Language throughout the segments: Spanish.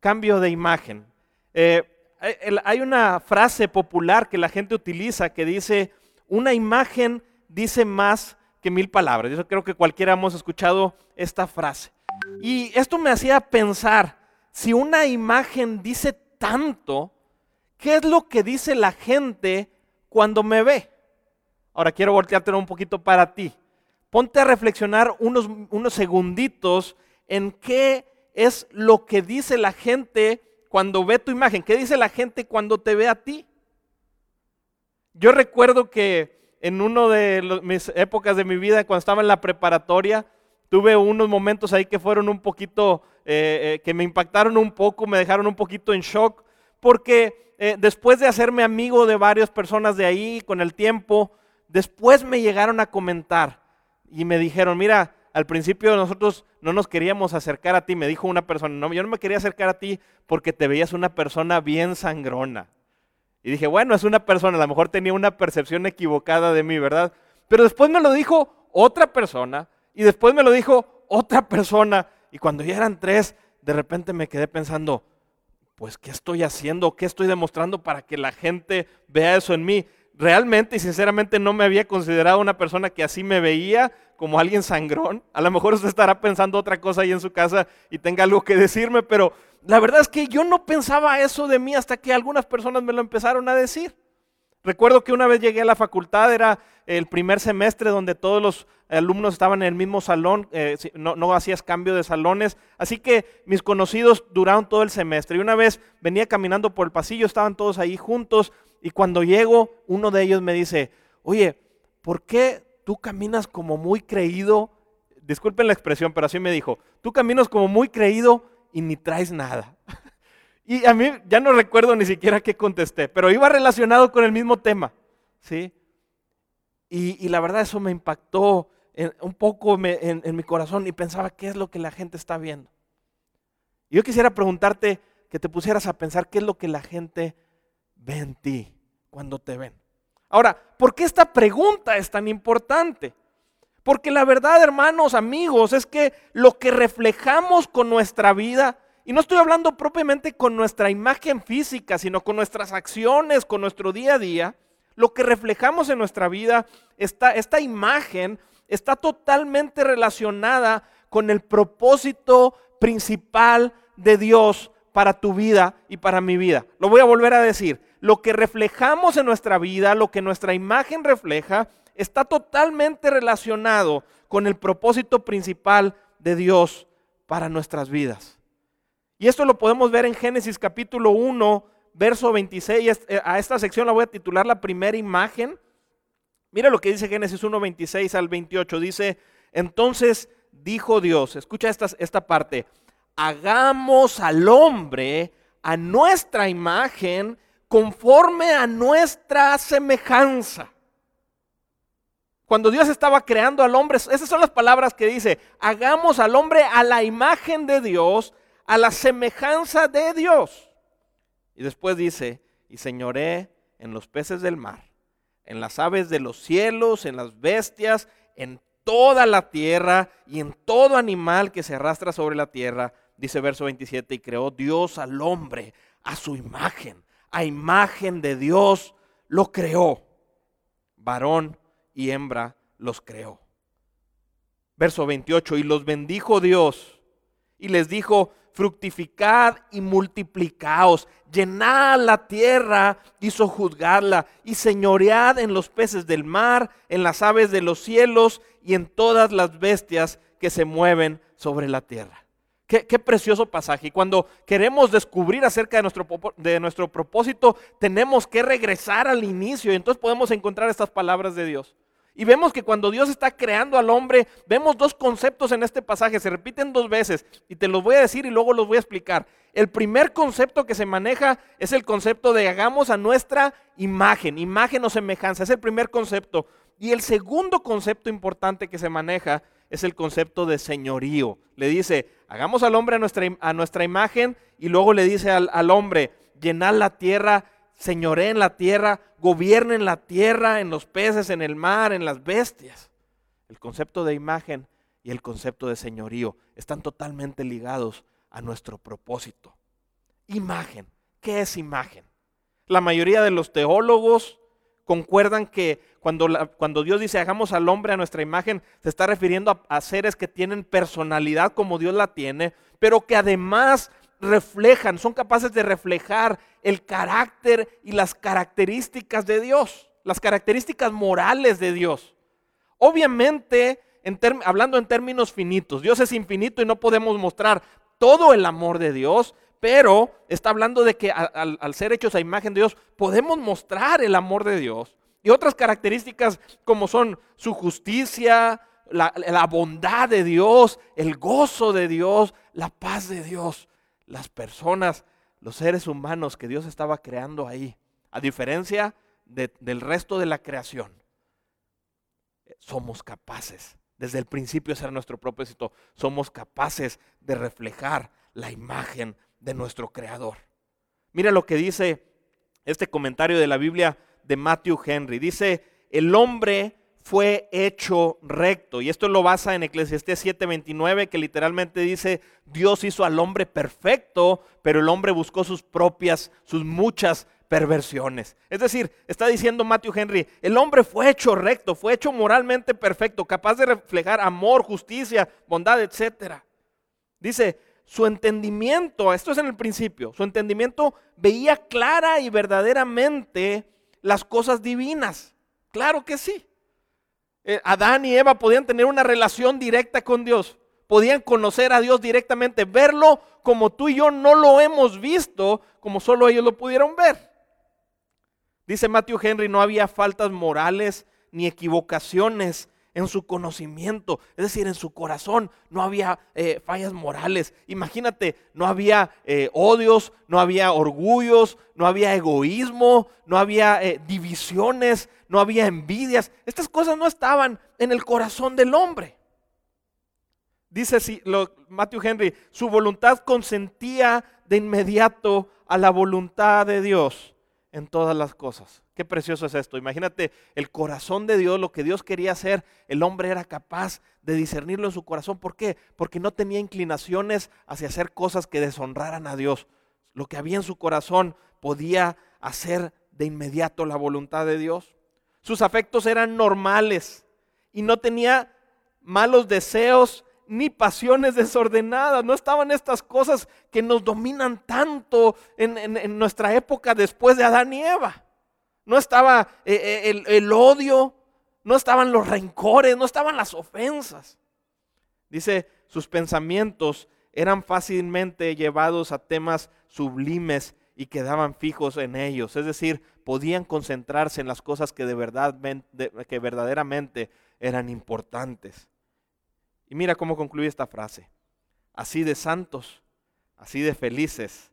cambio de imagen. Eh, hay una frase popular que la gente utiliza que dice, una imagen dice más que mil palabras. Yo creo que cualquiera hemos escuchado esta frase. Y esto me hacía pensar, si una imagen dice tanto, ¿qué es lo que dice la gente cuando me ve? Ahora quiero voltearte un poquito para ti. Ponte a reflexionar unos, unos segunditos en qué es lo que dice la gente cuando ve tu imagen. ¿Qué dice la gente cuando te ve a ti? Yo recuerdo que en una de mis épocas de mi vida, cuando estaba en la preparatoria, tuve unos momentos ahí que fueron un poquito, eh, eh, que me impactaron un poco, me dejaron un poquito en shock, porque eh, después de hacerme amigo de varias personas de ahí con el tiempo, después me llegaron a comentar y me dijeron, mira, al principio nosotros no nos queríamos acercar a ti, me dijo una persona, no, yo no me quería acercar a ti porque te veías una persona bien sangrona. Y dije, bueno, es una persona, a lo mejor tenía una percepción equivocada de mí, ¿verdad? Pero después me lo dijo otra persona y después me lo dijo otra persona. Y cuando ya eran tres, de repente me quedé pensando, pues, ¿qué estoy haciendo? ¿Qué estoy demostrando para que la gente vea eso en mí? Realmente y sinceramente no me había considerado una persona que así me veía como alguien sangrón. A lo mejor usted estará pensando otra cosa ahí en su casa y tenga algo que decirme, pero la verdad es que yo no pensaba eso de mí hasta que algunas personas me lo empezaron a decir. Recuerdo que una vez llegué a la facultad, era el primer semestre donde todos los alumnos estaban en el mismo salón, eh, no, no, hacías cambio de salones, así que mis conocidos duraron todo el semestre. Y una vez venía caminando por el pasillo, estaban todos ahí juntos, y cuando llego, uno de ellos me dice, oye, ¿por qué tú caminas como muy creído, disculpen la expresión, pero así me dijo, tú caminas como muy creído y ni traes nada. Y a mí ya no recuerdo ni siquiera qué contesté, pero iba relacionado con el mismo tema, ¿sí? Y, la verdad eso me impactó un poco en, en mi corazón y pensaba, ¿qué es lo que la gente está viendo? Y yo quisiera preguntarte, que te pusieras a pensar qué es lo que la gente ve en ti cuando te ven. Ahora, ¿por qué esta pregunta es tan importante? Porque la verdad, hermanos, amigos, es que lo que reflejamos con nuestra vida, y no estoy hablando propiamente con nuestra imagen física, sino con nuestras acciones, con nuestro día a día, lo que reflejamos en nuestra vida, esta, esta imagen está totalmente relacionada con el propósito principal de Dios para tu vida y para mi vida. Lo voy a volver a decir lo que reflejamos en nuestra vida, lo que nuestra imagen refleja, está totalmente relacionado con el propósito principal de Dios para nuestras vidas. Y esto lo podemos ver en Génesis capítulo 1, verso 26. Eh, a esta sección la voy a titular la primera imagen. Mira lo que dice Génesis 1, 26 al 28. Dice, entonces dijo Dios, escucha esta, esta parte, hagamos al hombre a nuestra imagen conforme a nuestra semejanza. Cuando Dios estaba creando al hombre, esas son las palabras que dice, hagamos al hombre a la imagen de Dios, a la semejanza de Dios. Y después dice, y señoré en los peces del mar, en las aves de los cielos, en las bestias, en toda la tierra y en todo animal que se arrastra sobre la tierra. Dice verso 27, y creó Dios al hombre a su imagen a imagen de Dios lo creó. Varón y hembra los creó. Verso 28, y los bendijo Dios y les dijo, fructificad y multiplicaos, llenad la tierra y sojuzgadla, y señoread en los peces del mar, en las aves de los cielos y en todas las bestias que se mueven sobre la tierra. Qué, precioso pasaje. Y cuando queremos descubrir acerca de nuestro, de nuestro propósito, tenemos que regresar al inicio y entonces podemos encontrar estas palabras de Dios. Y vemos que cuando Dios está creando al hombre, vemos dos conceptos en este pasaje, se repiten dos veces y te los voy a decir y luego los voy a explicar. El primer concepto que se maneja es el concepto de hagamos a nuestra imagen, imagen o semejanza, es el primer concepto. Y el segundo concepto importante que se maneja es el concepto de señorío. Le dice, hagamos al hombre a nuestra, a nuestra imagen y luego le dice al, hombre, llenad la tierra, señoreen la tierra, gobiernen la tierra, en los peces, en el mar, en las bestias. El concepto de imagen y el concepto de señorío están totalmente ligados a nuestro propósito. Imagen. ¿Qué es imagen? La mayoría de los teólogos concuerdan que cuando, cuando Dios dice hagamos al hombre a nuestra imagen, se está refiriendo a, a seres que tienen personalidad como Dios la tiene, pero que además reflejan, son capaces de reflejar el carácter y las características de Dios, las características morales de Dios. Obviamente, hablando en términos finitos, Dios es infinito y no podemos mostrar todo el amor de Dios, pero está hablando de que al, ser hechos a imagen de Dios, podemos mostrar el amor de Dios. Y otras características como son su justicia, la, bondad de Dios, el gozo de Dios, la paz de Dios. Las personas, los seres humanos que Dios estaba creando ahí, a diferencia del resto de la creación, somos capaces, desde el principio ese era nuestro propósito, somos capaces de reflejar la imagen de nuestro Creador. Mira lo que dice este comentario de la Biblia de Matthew Henry. Dice, el hombre fue hecho recto. Y esto lo basa en Eclesiastés 7:29, que literalmente dice, Dios hizo al hombre perfecto, pero el hombre buscó sus propias, sus muchas perversiones. Es decir, está diciendo Matthew Henry, el hombre fue hecho recto, fue hecho moralmente perfecto, capaz de reflejar amor, justicia, bondad, etc. Dice, su entendimiento, esto es en el principio, su entendimiento veía clara y verdaderamente las cosas divinas. Claro que sí. Eh, Adán y Eva podían tener una relación directa con Dios, podían conocer a Dios directamente, verlo como tú y yo no lo hemos visto, como solo ellos lo pudieron ver. Dice Matthew Henry, no había faltas morales ni equivocaciones en su conocimiento, es decir, en su corazón no había eh, fallas morales. Imagínate, no había eh, odios, no había orgullos, no había egoísmo, no había eh, divisiones, no había envidias. Estas cosas no estaban en el corazón del hombre. Dice Matthew Henry, su voluntad consentía de inmediato a la voluntad de Dios en todas las cosas. Qué precioso es esto. Imagínate el corazón de Dios, lo que Dios quería hacer, el hombre era capaz de discernirlo en su corazón. ¿Por qué? Porque no tenía inclinaciones hacia hacer cosas que deshonraran a Dios. Lo que había en su corazón podía hacer de inmediato la voluntad de Dios. Sus afectos eran normales y no tenía malos deseos ni pasiones desordenadas, no estaban estas cosas que nos dominan tanto en, nuestra época después de Adán y Eva. No estaba eh, eh, el, odio, no estaban los rencores, no estaban las ofensas. Dice, sus pensamientos eran fácilmente llevados a temas sublimes y quedaban fijos en ellos. Es decir, podían concentrarse en las cosas que, de verdad, que verdaderamente eran importantes. Y mira cómo concluye esta frase. Así de santos, así de felices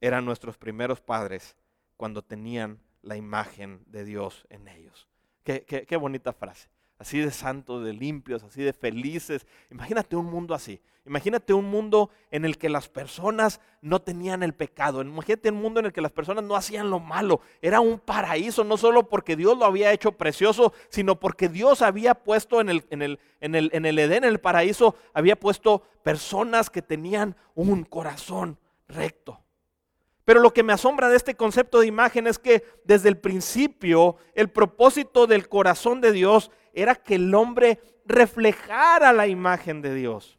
eran nuestros primeros padres cuando tenían la imagen de Dios en ellos. Qué, qué bonita frase así de santos, de limpios, así de felices. Imagínate un mundo así. Imagínate un mundo en el que las personas no tenían el pecado. Imagínate un mundo en el que las personas no hacían lo malo. Era un paraíso, no solo porque Dios lo había hecho precioso, sino porque Dios había puesto en el, en el, en el, en el Edén, en el paraíso, había puesto personas que tenían un corazón recto. Pero lo que me asombra de este concepto de imagen es que desde el principio el propósito del corazón de Dios era que el hombre reflejara la imagen de Dios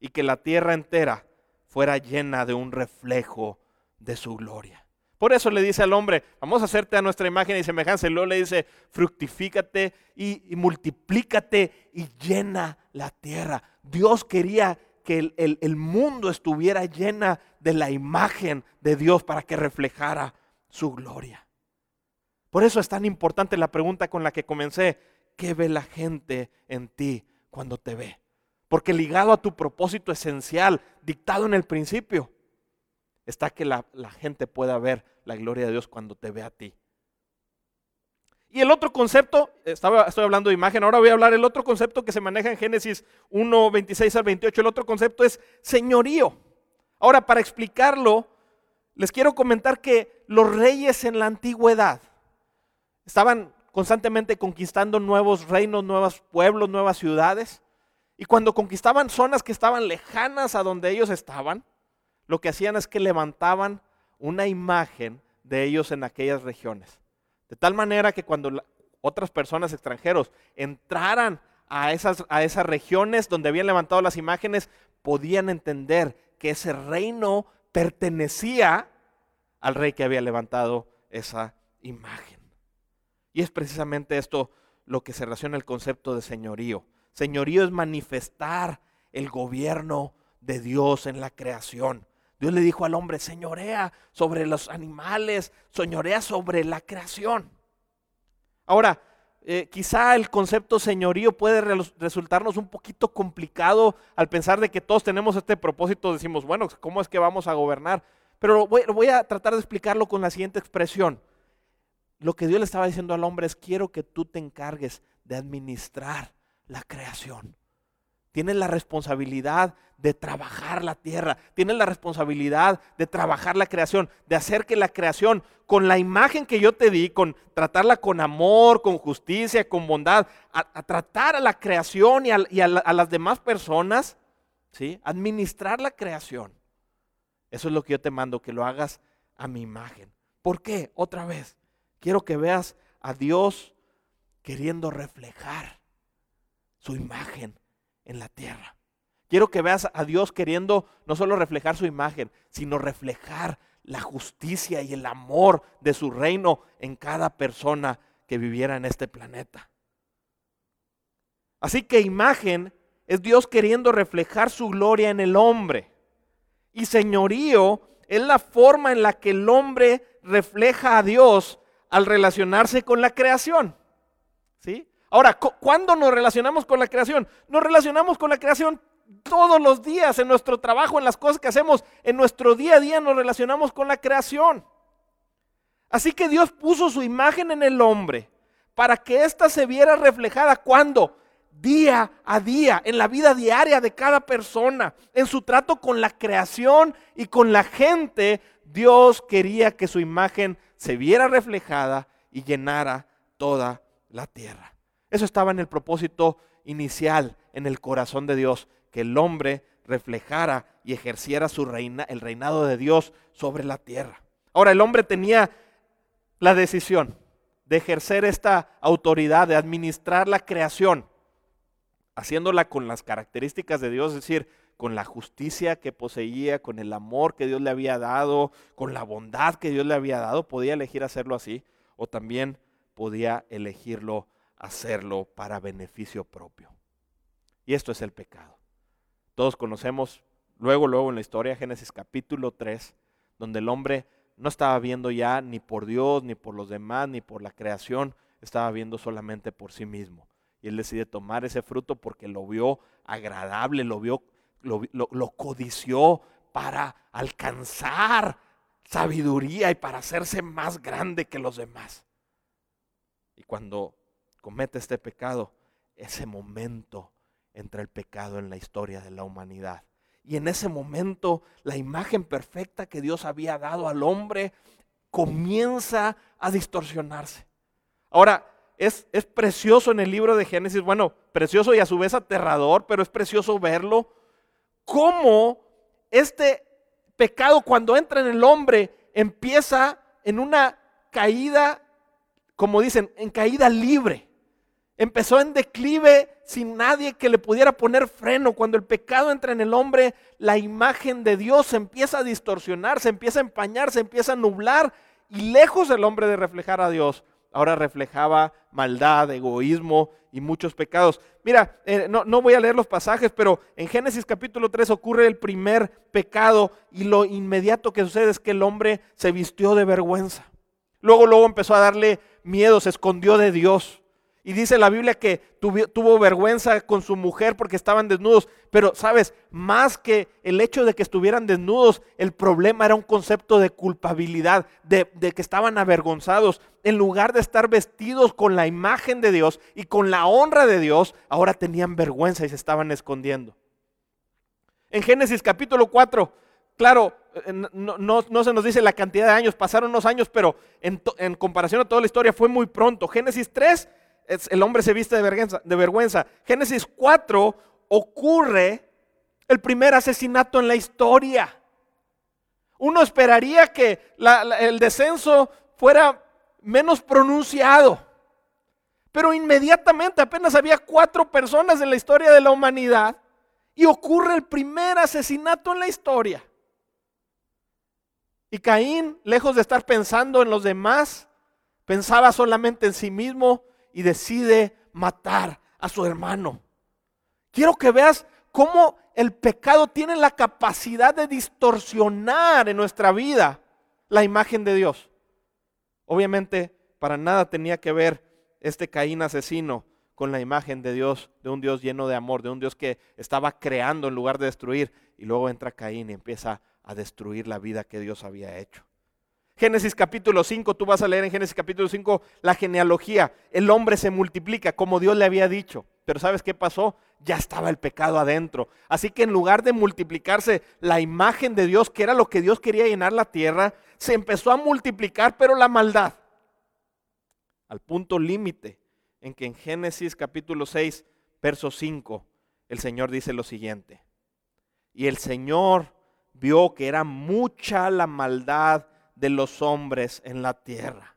y que la tierra entera fuera llena de un reflejo de su gloria. Por eso le dice al hombre, vamos a hacerte a nuestra imagen y semejanza. Y luego le dice, fructifícate y, multiplícate y llena la tierra. Dios quería que el, mundo estuviera llena de la imagen de Dios para que reflejara su gloria. Por eso es tan importante la pregunta con la que comencé. ¿Qué ve la gente en ti cuando te ve? Porque ligado a tu propósito esencial, dictado en el principio, está que la, la gente pueda ver la gloria de Dios cuando te ve a ti. Y el otro concepto, estaba, estoy hablando de imagen, ahora voy a hablar del otro concepto que se maneja en Génesis 1, 26 al 28. El otro concepto es señorío. Ahora, para explicarlo, les quiero comentar que los reyes en la antigüedad estaban constantemente conquistando nuevos reinos, nuevos pueblos, nuevas ciudades. Y cuando conquistaban zonas que estaban lejanas a donde ellos estaban, lo que hacían es que levantaban una imagen de ellos en aquellas regiones. De tal manera que cuando otras personas extranjeros entraran a esas, a esas regiones donde habían levantado las imágenes, podían entender que ese reino pertenecía al rey que había levantado esa imagen. Y es precisamente esto lo que se relaciona el concepto de señorío. Señorío es manifestar el gobierno de Dios en la creación. Dios le dijo al hombre, señorea sobre los animales, señorea sobre la creación. Ahora, eh, quizá el concepto señorío puede resultarnos un poquito complicado al pensar de que todos tenemos este propósito. Decimos, bueno, ¿cómo es que vamos a gobernar? Pero voy a tratar de explicarlo con la siguiente expresión. Lo que Dios le estaba diciendo al hombre es, quiero que tú te encargues de administrar la creación. Tienes la responsabilidad de trabajar la tierra, tienes la responsabilidad de trabajar la creación, de hacer que la creación, con la imagen que yo te di, con tratarla con amor, con justicia, con bondad, a, tratar a la creación y, a, las demás personas, ¿sí? administrar la creación. Eso es lo que yo te mando, que lo hagas a mi imagen. ¿Por qué? Otra vez, quiero que veas a Dios queriendo reflejar su imagen en la tierra. Quiero que veas a Dios queriendo no solo reflejar su imagen, sino reflejar la justicia y el amor de su reino en cada persona que viviera en este planeta. Así que imagen es Dios queriendo reflejar su gloria en el hombre. Y señorío es la forma en la que el hombre refleja a Dios al relacionarse con la creación. ¿Sí? Ahora, ¿cuándo nos relacionamos con la creación? Nos relacionamos con la creación todos los días, en nuestro trabajo, en las cosas que hacemos, en nuestro día a día nos relacionamos con la creación. Así que Dios puso su imagen en el hombre para que ésta se viera reflejada cuando día a día, en la vida diaria de cada persona, en su trato con la creación y con la gente, Dios quería que su imagen se viera reflejada y llenara toda la tierra. Eso estaba en el propósito inicial, en el corazón de Dios, que el hombre reflejara y ejerciera su reina, el reinado de Dios sobre la tierra. Ahora el hombre tenía la decisión de ejercer esta autoridad, de administrar la creación, haciéndola con las características de Dios, es decir, con la justicia que poseía, con el amor que Dios le había dado, con la bondad que Dios le había dado, podía elegir hacerlo así o también podía elegirlo hacerlo para beneficio propio. Y esto es el pecado. Todos conocemos luego, luego en la historia, Génesis capítulo 3, donde el hombre no estaba viendo ya ni por Dios, ni por los demás, ni por la creación, estaba viendo solamente por sí mismo. Y él decide tomar ese fruto porque lo vio agradable, lo vio, lo, lo codició para alcanzar sabiduría y para hacerse más grande que los demás. Y cuando comete este pecado, ese momento entra el pecado en la historia de la humanidad. Y en ese momento la imagen perfecta que Dios había dado al hombre comienza a distorsionarse. Ahora, es, es, precioso en el libro de Génesis, bueno, precioso y a su vez aterrador, pero es precioso verlo, cómo este pecado cuando entra en el hombre empieza en una caída, como dicen, en caída libre. Empezó en declive sin nadie que le pudiera poner freno. Cuando el pecado entra en el hombre, la imagen de Dios se empieza a distorsionar, se empieza a empañar, se empieza a nublar. Y lejos del hombre de reflejar a Dios, ahora reflejaba maldad, egoísmo y muchos pecados. Mira, eh, no, no, voy a leer los pasajes, pero en Génesis capítulo 3 ocurre el primer pecado y lo inmediato que sucede es que el hombre se vistió de vergüenza. Luego, luego empezó a darle miedo, se escondió de Dios. Y dice la Biblia que tuvo, vergüenza con su mujer porque estaban desnudos. Pero, ¿sabes? Más que el hecho de que estuvieran desnudos, el problema era un concepto de culpabilidad, de, que estaban avergonzados. En lugar de estar vestidos con la imagen de Dios y con la honra de Dios, ahora tenían vergüenza y se estaban escondiendo. En Génesis capítulo 4, claro, eh, no, se nos dice la cantidad de años, pasaron unos años, pero en, en comparación a toda la historia fue muy pronto. Génesis 3 el hombre se viste de vergüenza, de vergüenza. Génesis 4 ocurre el primer asesinato en la historia. Uno esperaría que el descenso fuera menos pronunciado. Pero inmediatamente apenas había cuatro personas en la historia de la humanidad y ocurre el primer asesinato en la historia. Y Caín, lejos de estar pensando en los demás, pensaba solamente en sí mismo y decide matar a su hermano. Quiero que veas cómo el pecado tiene la capacidad de distorsionar en nuestra vida la imagen de Dios. Obviamente, para nada tenía que ver este Caín asesino con la imagen de Dios, de un Dios lleno de amor, de un Dios que estaba creando en lugar de destruir. Y luego entra Caín y empieza a destruir la vida que Dios había hecho. Génesis capítulo 5, tú vas a leer en Génesis capítulo 5 la genealogía. El hombre se multiplica como Dios le había dicho. Pero ¿sabes qué pasó? Ya estaba el pecado adentro. Así que en lugar de multiplicarse la imagen de Dios, que era lo que Dios quería llenar la tierra, se empezó a multiplicar, pero la maldad. Al punto límite en que en Génesis capítulo 6, verso 5, el Señor dice lo siguiente. Y el Señor vio que era mucha la maldad de los hombres en la tierra.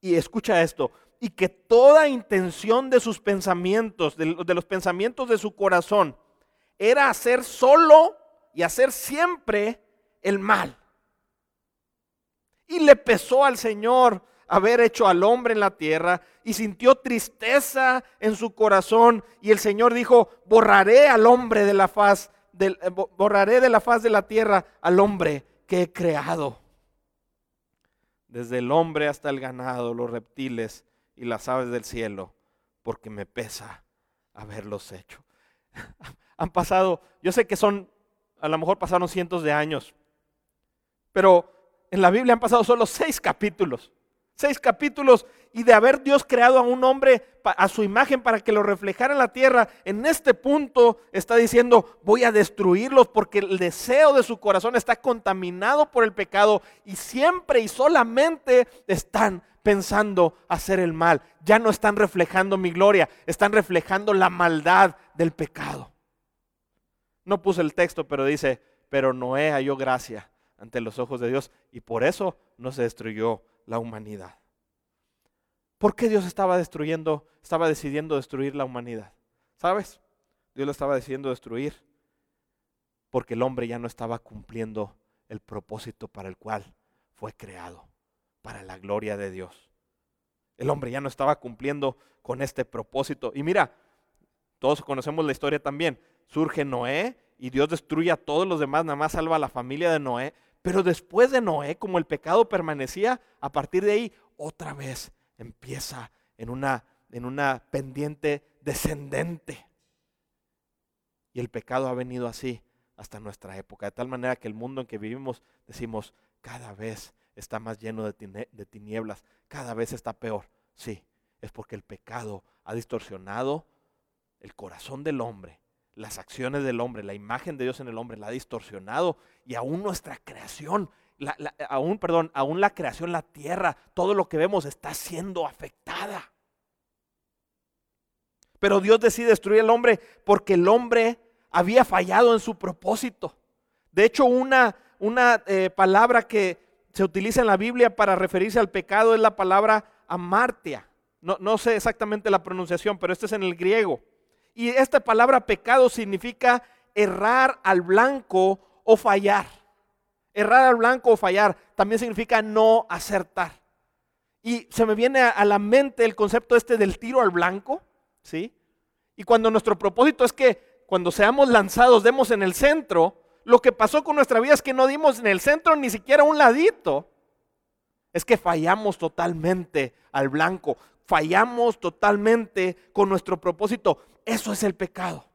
Y escucha esto, y que toda intención de sus pensamientos, de, los pensamientos de su corazón, era hacer solo y hacer siempre el mal. Y le pesó al Señor haber hecho al hombre en la tierra y sintió tristeza en su corazón y el Señor dijo, borraré al hombre de la faz, eh, borraré de la faz de la tierra al hombre que he creado. Desde el hombre hasta el ganado, los reptiles y las aves del cielo, porque me pesa haberlos hecho. Han pasado, yo sé que son, a lo mejor pasaron cientos de años, pero en la Biblia han pasado solo seis capítulos seis capítulos y de haber Dios creado a un hombre a su imagen para que lo reflejara en la tierra, en este punto está diciendo, voy a destruirlos porque el deseo de su corazón está contaminado por el pecado y siempre y solamente están pensando hacer el mal. Ya no están reflejando mi gloria, están reflejando la maldad del pecado. No puse el texto, pero dice, pero Noé halló gracia ante los ojos de Dios y por eso no se destruyó la humanidad. ¿Por qué Dios estaba destruyendo, estaba decidiendo destruir la humanidad? ¿Sabes? Dios lo estaba decidiendo destruir porque el hombre ya no estaba cumpliendo el propósito para el cual fue creado, para la gloria de Dios. El hombre ya no estaba cumpliendo con este propósito. Y mira, todos conocemos la historia también. Surge Noé y Dios destruye a todos los demás, nada más salva a la familia de Noé. Pero después de Noé, como el pecado permanecía, a partir de ahí otra vez empieza en una, en una pendiente descendente. Y el pecado ha venido así hasta nuestra época, de tal manera que el mundo en que vivimos decimos, cada vez está más lleno de, tinieblas, cada vez está peor. Sí, es porque el pecado ha distorsionado el corazón del hombre las acciones del hombre, la imagen de Dios en el hombre la ha distorsionado y aún nuestra creación, aún, perdón, aún la creación, la tierra, todo lo que vemos está siendo afectada. Pero Dios decide destruir al hombre porque el hombre había fallado en su propósito. De hecho, una, una eh, palabra que se utiliza en la Biblia para referirse al pecado es la palabra amartia. No, no sé exactamente la pronunciación, pero este es en el griego. Y esta palabra pecado significa errar al blanco o fallar. Errar al blanco o fallar también significa no acertar. Y se me viene a la mente el concepto este del tiro al blanco, ¿sí? Y cuando nuestro propósito es que cuando seamos lanzados demos en el centro, lo que pasó con nuestra vida es que no dimos en el centro ni siquiera un ladito. Es que fallamos totalmente al blanco, fallamos totalmente con nuestro propósito. Eso es el pecado.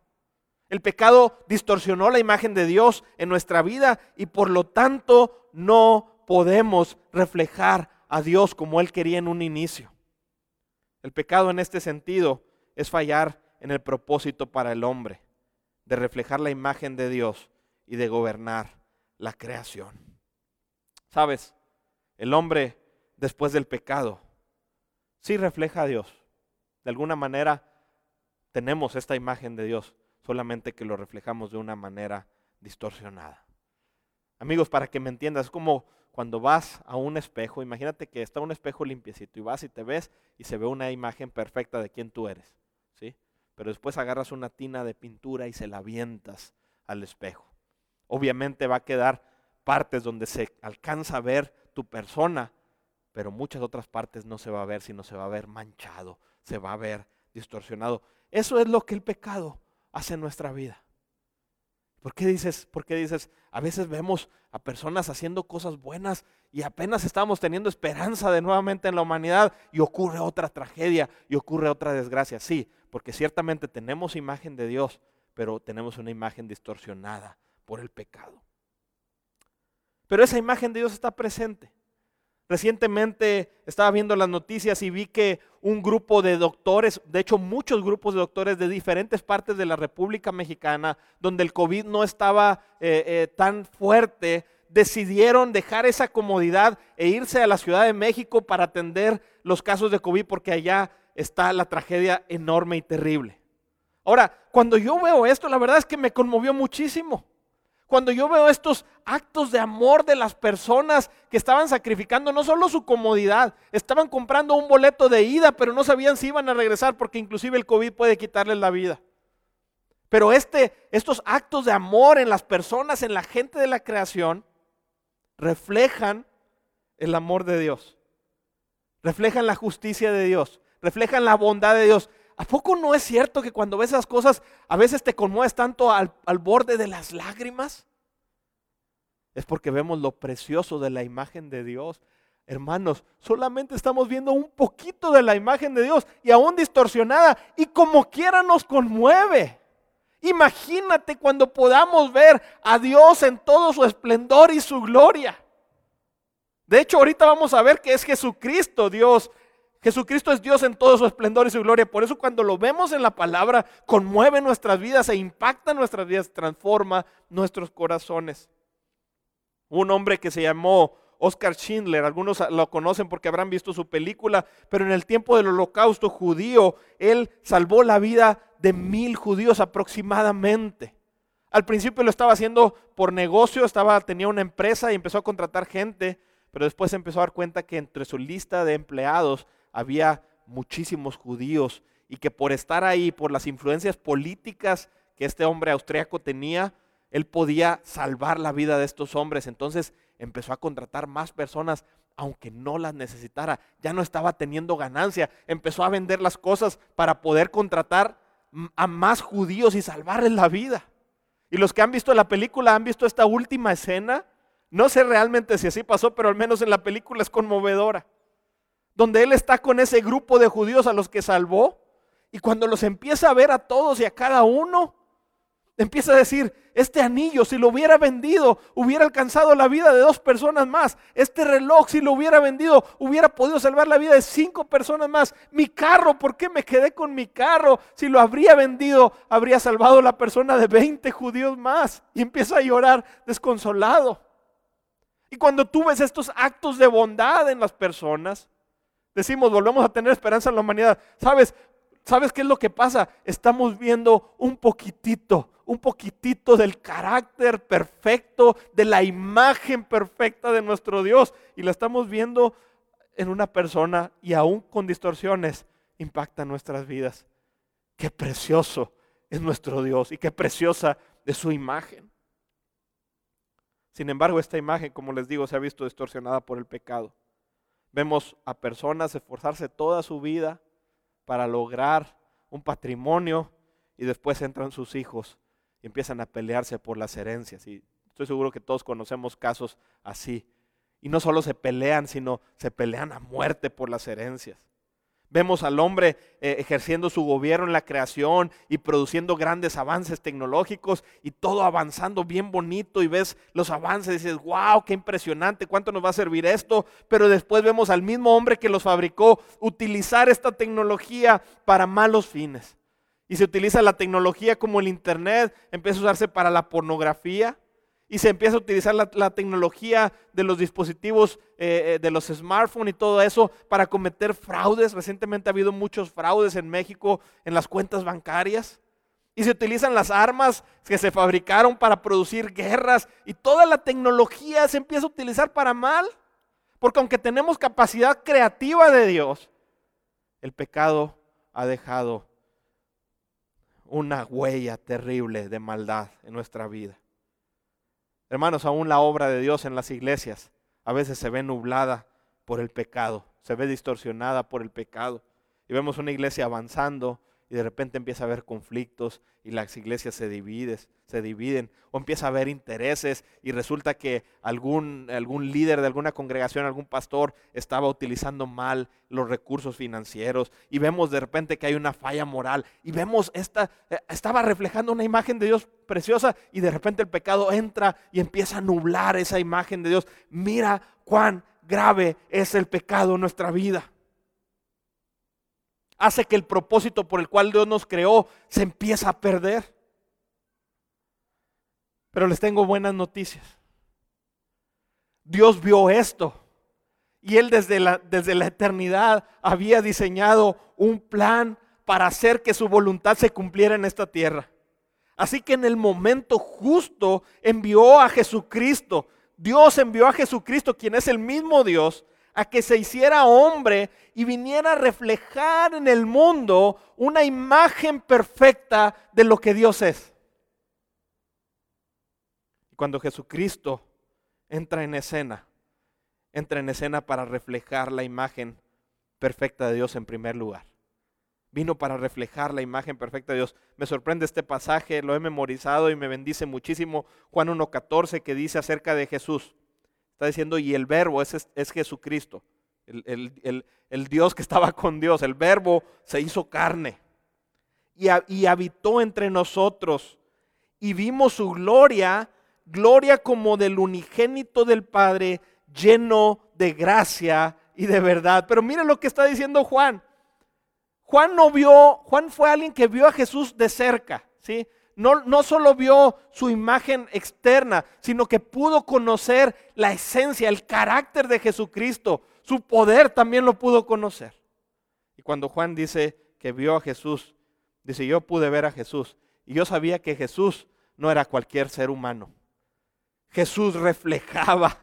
El pecado distorsionó la imagen de Dios en nuestra vida y por lo tanto no podemos reflejar a Dios como Él quería en un inicio. El pecado en este sentido es fallar en el propósito para el hombre, de reflejar la imagen de Dios y de gobernar la creación. ¿Sabes? El hombre después del pecado sí refleja a Dios. De alguna manera tenemos esta imagen de Dios, solamente que lo reflejamos de una manera distorsionada. Amigos, para que me entiendas, es como cuando vas a un espejo, imagínate que está un espejo limpiecito y vas y te ves y se ve una imagen perfecta de quién tú eres, ¿sí? Pero después agarras una tina de pintura y se la avientas al espejo. Obviamente va a quedar partes donde se alcanza a ver tu persona, pero muchas otras partes no se va a ver, sino se va a ver manchado, se va a ver distorsionado. Eso es lo que el pecado hace nuestra vida. ¿Por qué dices, por qué dices, a veces vemos a personas haciendo cosas buenas y apenas estamos teniendo esperanza de nuevamente en la humanidad y ocurre otra tragedia y ocurre otra desgracia? Sí, porque ciertamente tenemos imagen de Dios, pero tenemos una imagen distorsionada por el pecado. Pero esa imagen de Dios está presente. Recientemente estaba viendo las noticias y vi que un grupo de doctores, de hecho muchos grupos de doctores de diferentes partes de la República Mexicana, donde el COVID no estaba eh, eh, tan fuerte, decidieron dejar esa comodidad e irse a la Ciudad de México para atender los casos de COVID porque allá está la tragedia enorme y terrible. Ahora, cuando yo veo esto, la verdad es que me conmovió muchísimo. Cuando yo veo estos actos de amor de las personas que estaban sacrificando no solo su comodidad, estaban comprando un boleto de ida, pero no sabían si iban a regresar porque inclusive el COVID puede quitarles la vida. Pero este, estos actos de amor en las personas, en la gente de la creación, reflejan el amor de Dios. Reflejan la justicia de Dios. Reflejan la bondad de Dios. ¿A poco no es cierto que cuando ves esas cosas a veces te conmueves tanto al, borde de las lágrimas? Es porque vemos lo precioso de la imagen de Dios. Hermanos, solamente estamos viendo un poquito de la imagen de Dios y aún distorsionada y como quiera nos conmueve. Imagínate cuando podamos ver a Dios en todo su esplendor y su gloria. De hecho, ahorita vamos a ver que es Jesucristo Dios Jesucristo es Dios en todo su esplendor y su gloria. Por eso cuando lo vemos en la palabra, conmueve nuestras vidas e impacta nuestras vidas, transforma nuestros corazones. Un hombre que se llamó Oscar Schindler, algunos lo conocen porque habrán visto su película, pero en el tiempo del holocausto judío, él salvó la vida de mil judíos aproximadamente. Al principio lo estaba haciendo por negocio, estaba, tenía una empresa y empezó a contratar gente, pero después empezó a dar cuenta que entre su lista de empleados había muchísimos judíos y que por estar ahí, por las influencias políticas que este hombre austriaco tenía, él podía salvar la vida de estos hombres. Entonces empezó a contratar más personas, aunque no las necesitara. Ya no estaba teniendo ganancia. Empezó a vender las cosas para poder contratar a más judíos y salvarles la vida. Y los que han visto la película han visto esta última escena. No sé realmente si así pasó, pero al menos en la película es conmovedora donde Él está con ese grupo de judíos a los que salvó. Y cuando los empieza a ver a todos y a cada uno, empieza a decir, este anillo, si lo hubiera vendido, hubiera alcanzado la vida de dos personas más. Este reloj, si lo hubiera vendido, hubiera podido salvar la vida de cinco personas más. Mi carro, ¿por qué me quedé con mi carro? Si lo habría vendido, habría salvado la persona de 20 judíos más. Y empieza a llorar desconsolado. Y cuando tú ves estos actos de bondad en las personas, decimos, volvemos a tener esperanza en la humanidad. ¿Sabes? ¿Sabes qué es lo que pasa? Estamos viendo un poquitito, un poquitito del carácter perfecto, de la imagen perfecta de nuestro Dios. Y la estamos viendo en una persona y aún con distorsiones impacta nuestras vidas. Qué precioso es nuestro Dios y qué preciosa es su imagen. Sin embargo, esta imagen, como les digo, se ha visto distorsionada por el pecado. Vemos a personas esforzarse toda su vida para lograr un patrimonio y después entran sus hijos y empiezan a pelearse por las herencias. Y estoy seguro que todos conocemos casos así. Y no solo se pelean, sino se pelean a muerte por las herencias. Vemos al hombre eh, ejerciendo su gobierno en la creación y produciendo grandes avances tecnológicos y todo avanzando bien bonito y ves los avances y dices, wow, qué impresionante, cuánto nos va a servir esto. Pero después vemos al mismo hombre que los fabricó utilizar esta tecnología para malos fines. Y se utiliza la tecnología como el Internet, empieza a usarse para la pornografía, y se empieza a utilizar la, tecnología de los dispositivos, eh, eh, de los smartphones y todo eso para cometer fraudes. Recientemente ha habido muchos fraudes en México en las cuentas bancarias. Y se utilizan las armas que se fabricaron para producir guerras y toda la tecnología se empieza a utilizar para mal. Porque aunque tenemos capacidad creativa de Dios, el pecado ha dejado una huella terrible de maldad en nuestra vida. Hermanos, aún la obra de Dios en las iglesias a veces se ve nublada por el pecado, se ve distorsionada por el pecado. Y vemos una iglesia avanzando y de repente empieza a haber conflictos y las iglesias se dividen, se dividen o empieza a haber intereses y resulta que algún, algún líder de alguna congregación, algún pastor estaba utilizando mal los recursos financieros y vemos de repente que hay una falla moral y vemos esta, eh, estaba reflejando una imagen de Dios preciosa y de repente el pecado entra y empieza a nublar esa imagen de Dios. Mira cuán grave es el pecado en nuestra vida hace que el propósito por el cual Dios nos creó se empieza a perder. Pero les tengo buenas noticias. Dios vio esto y Él desde la, desde la eternidad había diseñado un plan para hacer que su voluntad se cumpliera en esta tierra. Así que en el momento justo envió a Jesucristo. Dios envió a Jesucristo, quien es el mismo Dios, a que se hiciera hombre y viniera a reflejar en el mundo una imagen perfecta de lo que Dios es. Cuando Jesucristo entra en escena, entra en escena para reflejar la imagen perfecta de Dios en primer lugar. Vino para reflejar la imagen perfecta de Dios. Me sorprende este pasaje, lo he memorizado y me bendice muchísimo. Juan 1.14 que dice acerca de Jesús. Está diciendo, y el verbo es, es Jesucristo, el, Dios que estaba con Dios. El verbo se hizo carne y, y habitó entre nosotros. Y vimos su gloria, gloria como del unigénito del Padre, lleno de gracia y de verdad. Pero mire lo que está diciendo Juan. Juan no vio, Juan fue alguien que vio a Jesús de cerca, ¿sí? No, solo vio su imagen externa, sino que pudo conocer la esencia, el carácter de Jesucristo. Su poder también lo pudo conocer. Y cuando Juan dice que vio a Jesús, dice, yo pude ver a Jesús. Y yo sabía que Jesús no era cualquier ser humano. Jesús reflejaba,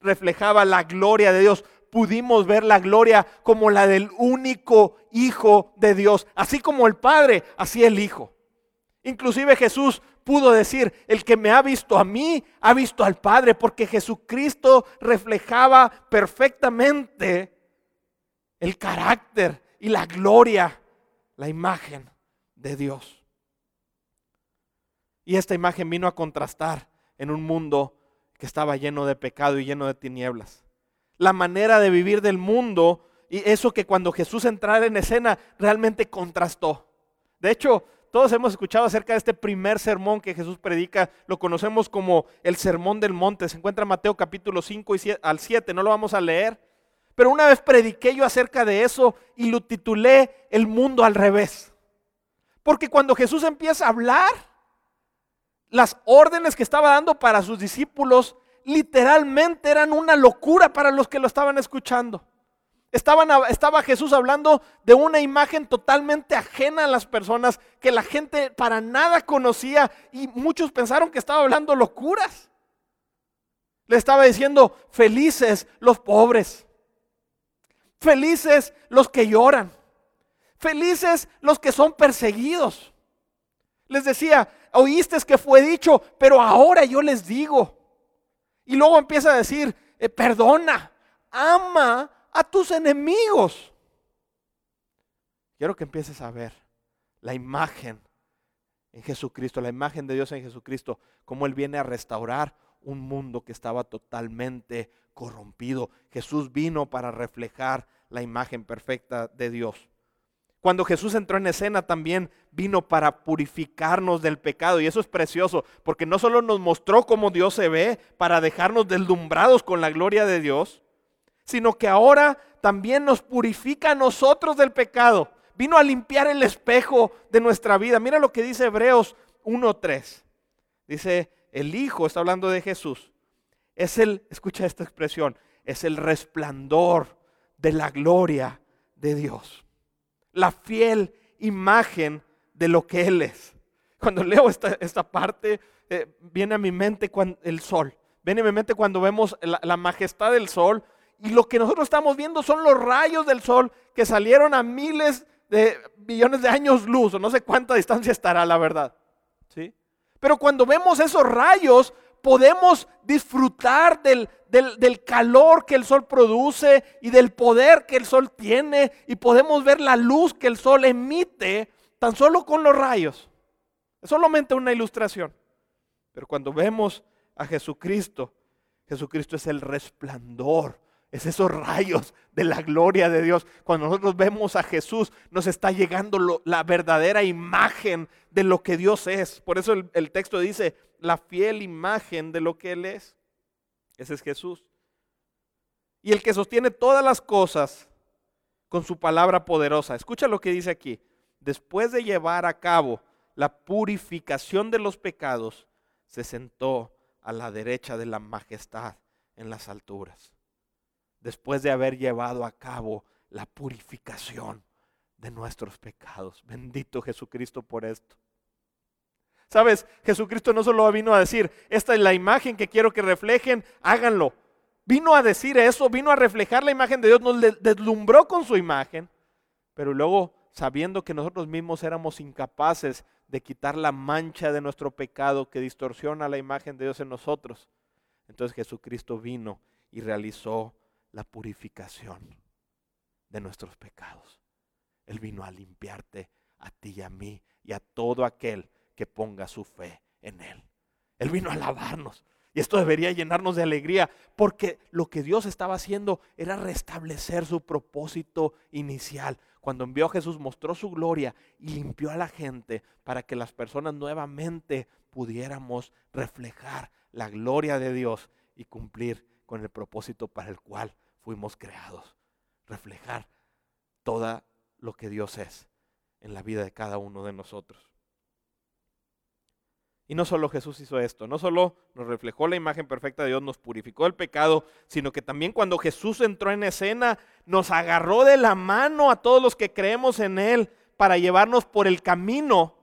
reflejaba la gloria de Dios. Pudimos ver la gloria como la del único Hijo de Dios. Así como el Padre, así el Hijo. Inclusive Jesús pudo decir, el que me ha visto a mí, ha visto al Padre, porque Jesucristo reflejaba perfectamente el carácter y la gloria, la imagen de Dios. Y esta imagen vino a contrastar en un mundo que estaba lleno de pecado y lleno de tinieblas. La manera de vivir del mundo y eso que cuando Jesús entrara en escena realmente contrastó. De hecho, todos hemos escuchado acerca de este primer sermón que Jesús predica, lo conocemos como el Sermón del Monte, se encuentra en Mateo capítulo 5 y al 7, no lo vamos a leer, pero una vez prediqué yo acerca de eso y lo titulé El mundo al revés. Porque cuando Jesús empieza a hablar, las órdenes que estaba dando para sus discípulos literalmente eran una locura para los que lo estaban escuchando estaba Jesús hablando de una imagen totalmente ajena a las personas que la gente para nada conocía y muchos pensaron que estaba hablando locuras. Le estaba diciendo, felices los pobres, felices los que lloran, felices los que son perseguidos. Les decía, oíste que fue dicho, pero ahora yo les digo. Y luego empieza a decir, eh, perdona, ama a tus enemigos. Quiero que empieces a ver la imagen en Jesucristo, la imagen de Dios en Jesucristo, cómo Él viene a restaurar un mundo que estaba totalmente corrompido. Jesús vino para reflejar la imagen perfecta de Dios. Cuando Jesús entró en escena también vino para purificarnos del pecado. Y eso es precioso, porque no solo nos mostró cómo Dios se ve, para dejarnos deslumbrados con la gloria de Dios, sino que ahora también nos purifica a nosotros del pecado. Vino a limpiar el espejo de nuestra vida. Mira lo que dice Hebreos 1.3. Dice, el Hijo, está hablando de Jesús, es el, escucha esta expresión, es el resplandor de la gloria de Dios. La fiel imagen de lo que Él es. Cuando leo esta, esta parte, eh, viene a mi mente cuando, el sol. Viene a mi mente cuando vemos la, la majestad del sol. Y lo que nosotros estamos viendo son los rayos del sol que salieron a miles de millones de años luz, o no sé cuánta distancia estará, la verdad. ¿Sí? Pero cuando vemos esos rayos, podemos disfrutar del, del, del, calor que el sol produce y del poder que el sol tiene, y podemos ver la luz que el sol emite tan solo con los rayos. Es solamente una ilustración. Pero cuando vemos a Jesucristo, Jesucristo es el resplandor, es esos rayos de la gloria de Dios. Cuando nosotros vemos a Jesús, nos está llegando la verdadera imagen de lo que Dios es. Por eso el, el texto dice, la fiel imagen de lo que Él es. Ese es Jesús. Y el que sostiene todas las cosas con su palabra poderosa. Escucha lo que dice aquí después de llevar a cabo la purificación de los pecados, se sentó a la derecha de la majestad en las alturas. Después de haber llevado a cabo la purificación de nuestros pecados. Bendito Jesucristo por esto. Sabes, Jesucristo no solo vino a decir, esta es la imagen que quiero que reflejen, háganlo. Vino a decir eso, vino a reflejar la imagen de Dios, nos deslumbró con su imagen, pero luego sabiendo que nosotros mismos éramos incapaces de quitar la mancha de nuestro pecado que distorsiona la imagen de Dios en nosotros. Entonces Jesucristo vino y realizó la purificación de nuestros pecados. Él vino a limpiarte a ti y a mí y a todo aquel que ponga su fe en Él. Él vino a lavarnos. Y esto debería llenarnos de alegría, porque lo que Dios estaba haciendo era restablecer su propósito inicial. Cuando envió a Jesús mostró su gloria y limpió a la gente para que las personas nuevamente pudiéramos reflejar la gloria de Dios y cumplir con el propósito para el cual fuimos creados. Reflejar todo lo que Dios es en la vida de cada uno de nosotros. Y no solo Jesús hizo esto, no solo nos reflejó la imagen perfecta de Dios, nos purificó el pecado, sino que también cuando Jesús entró en escena, nos agarró de la mano a todos los que creemos en Él para llevarnos por el camino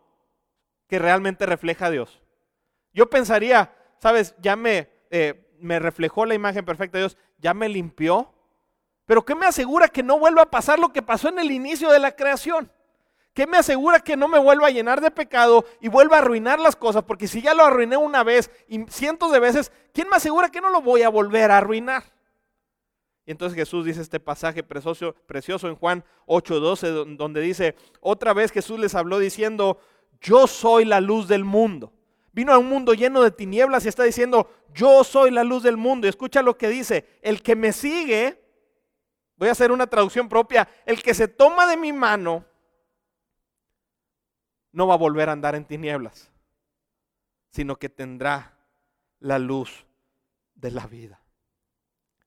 que realmente refleja a Dios. Yo pensaría, sabes, ya me, eh, me reflejó la imagen perfecta de Dios, ya me limpió, pero ¿qué me asegura que no vuelva a pasar lo que pasó en el inicio de la creación? ¿Qué me asegura que no me vuelva a llenar de pecado y vuelva a arruinar las cosas? Porque si ya lo arruiné una vez y cientos de veces, ¿quién me asegura que no lo voy a volver a arruinar? Y entonces Jesús dice este pasaje precioso, precioso en Juan 8:12, donde dice, otra vez Jesús les habló diciendo, yo soy la luz del mundo. Vino a un mundo lleno de tinieblas y está diciendo, yo soy la luz del mundo. Y escucha lo que dice, el que me sigue, voy a hacer una traducción propia, el que se toma de mi mano no va a volver a andar en tinieblas, sino que tendrá la luz de la vida.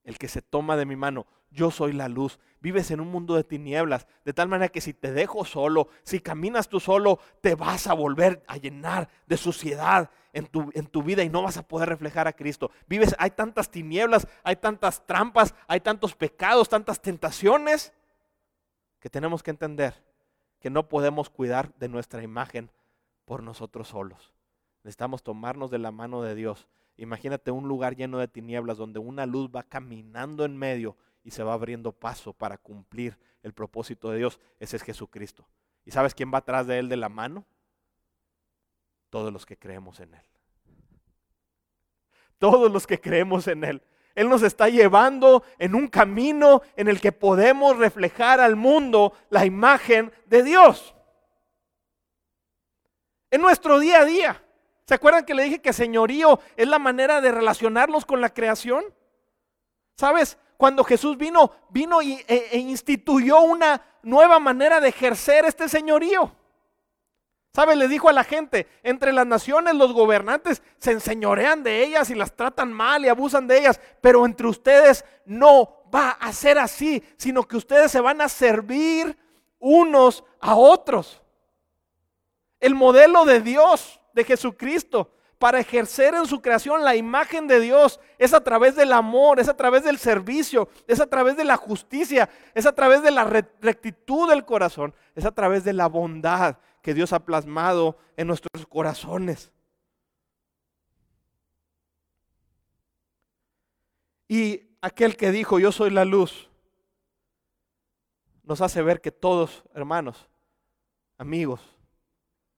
El que se toma de mi mano, yo soy la luz. Vives en un mundo de tinieblas, de tal manera que si te dejo solo, si caminas tú solo, te vas a volver a llenar de suciedad en tu, en tu vida y no vas a poder reflejar a Cristo. Vives, hay tantas tinieblas, hay tantas trampas, hay tantos pecados, tantas tentaciones, que tenemos que entender que no podemos cuidar de nuestra imagen por nosotros solos. Necesitamos tomarnos de la mano de Dios. Imagínate un lugar lleno de tinieblas donde una luz va caminando en medio y se va abriendo paso para cumplir el propósito de Dios. Ese es Jesucristo. ¿Y sabes quién va atrás de él de la mano? Todos los que creemos en él. Todos los que creemos en él. Él nos está llevando en un camino en el que podemos reflejar al mundo la imagen de Dios. En nuestro día a día. ¿Se acuerdan que le dije que señorío es la manera de relacionarnos con la creación? ¿Sabes? Cuando Jesús vino, vino e, e instituyó una nueva manera de ejercer este señorío. ¿Sabe? Le dijo a la gente, entre las naciones los gobernantes se enseñorean de ellas y las tratan mal y abusan de ellas, pero entre ustedes no va a ser así, sino que ustedes se van a servir unos a otros. El modelo de Dios, de Jesucristo, para ejercer en su creación la imagen de Dios es a través del amor, es a través del servicio, es a través de la justicia, es a través de la rectitud del corazón, es a través de la bondad que Dios ha plasmado en nuestros corazones. Y aquel que dijo, yo soy la luz, nos hace ver que todos, hermanos, amigos,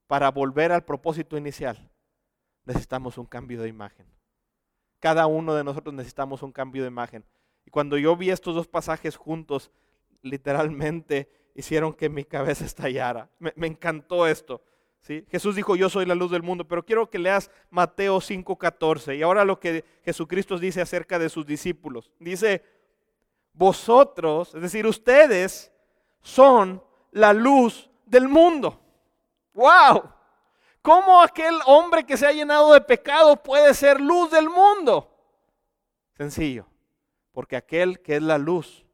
para volver al propósito inicial, necesitamos un cambio de imagen. Cada uno de nosotros necesitamos un cambio de imagen. Y cuando yo vi estos dos pasajes juntos, literalmente hicieron que mi cabeza estallara. Me, encantó esto. ¿sí? Jesús dijo, yo soy la luz del mundo, pero quiero que leas Mateo 5:14. Y ahora lo que Jesucristo dice acerca de sus discípulos. Dice, vosotros, es decir, ustedes son la luz del mundo. ¡Wow! ¿Cómo aquel hombre que se ha llenado de pecado puede ser luz del mundo? Sencillo, porque aquel que es la luz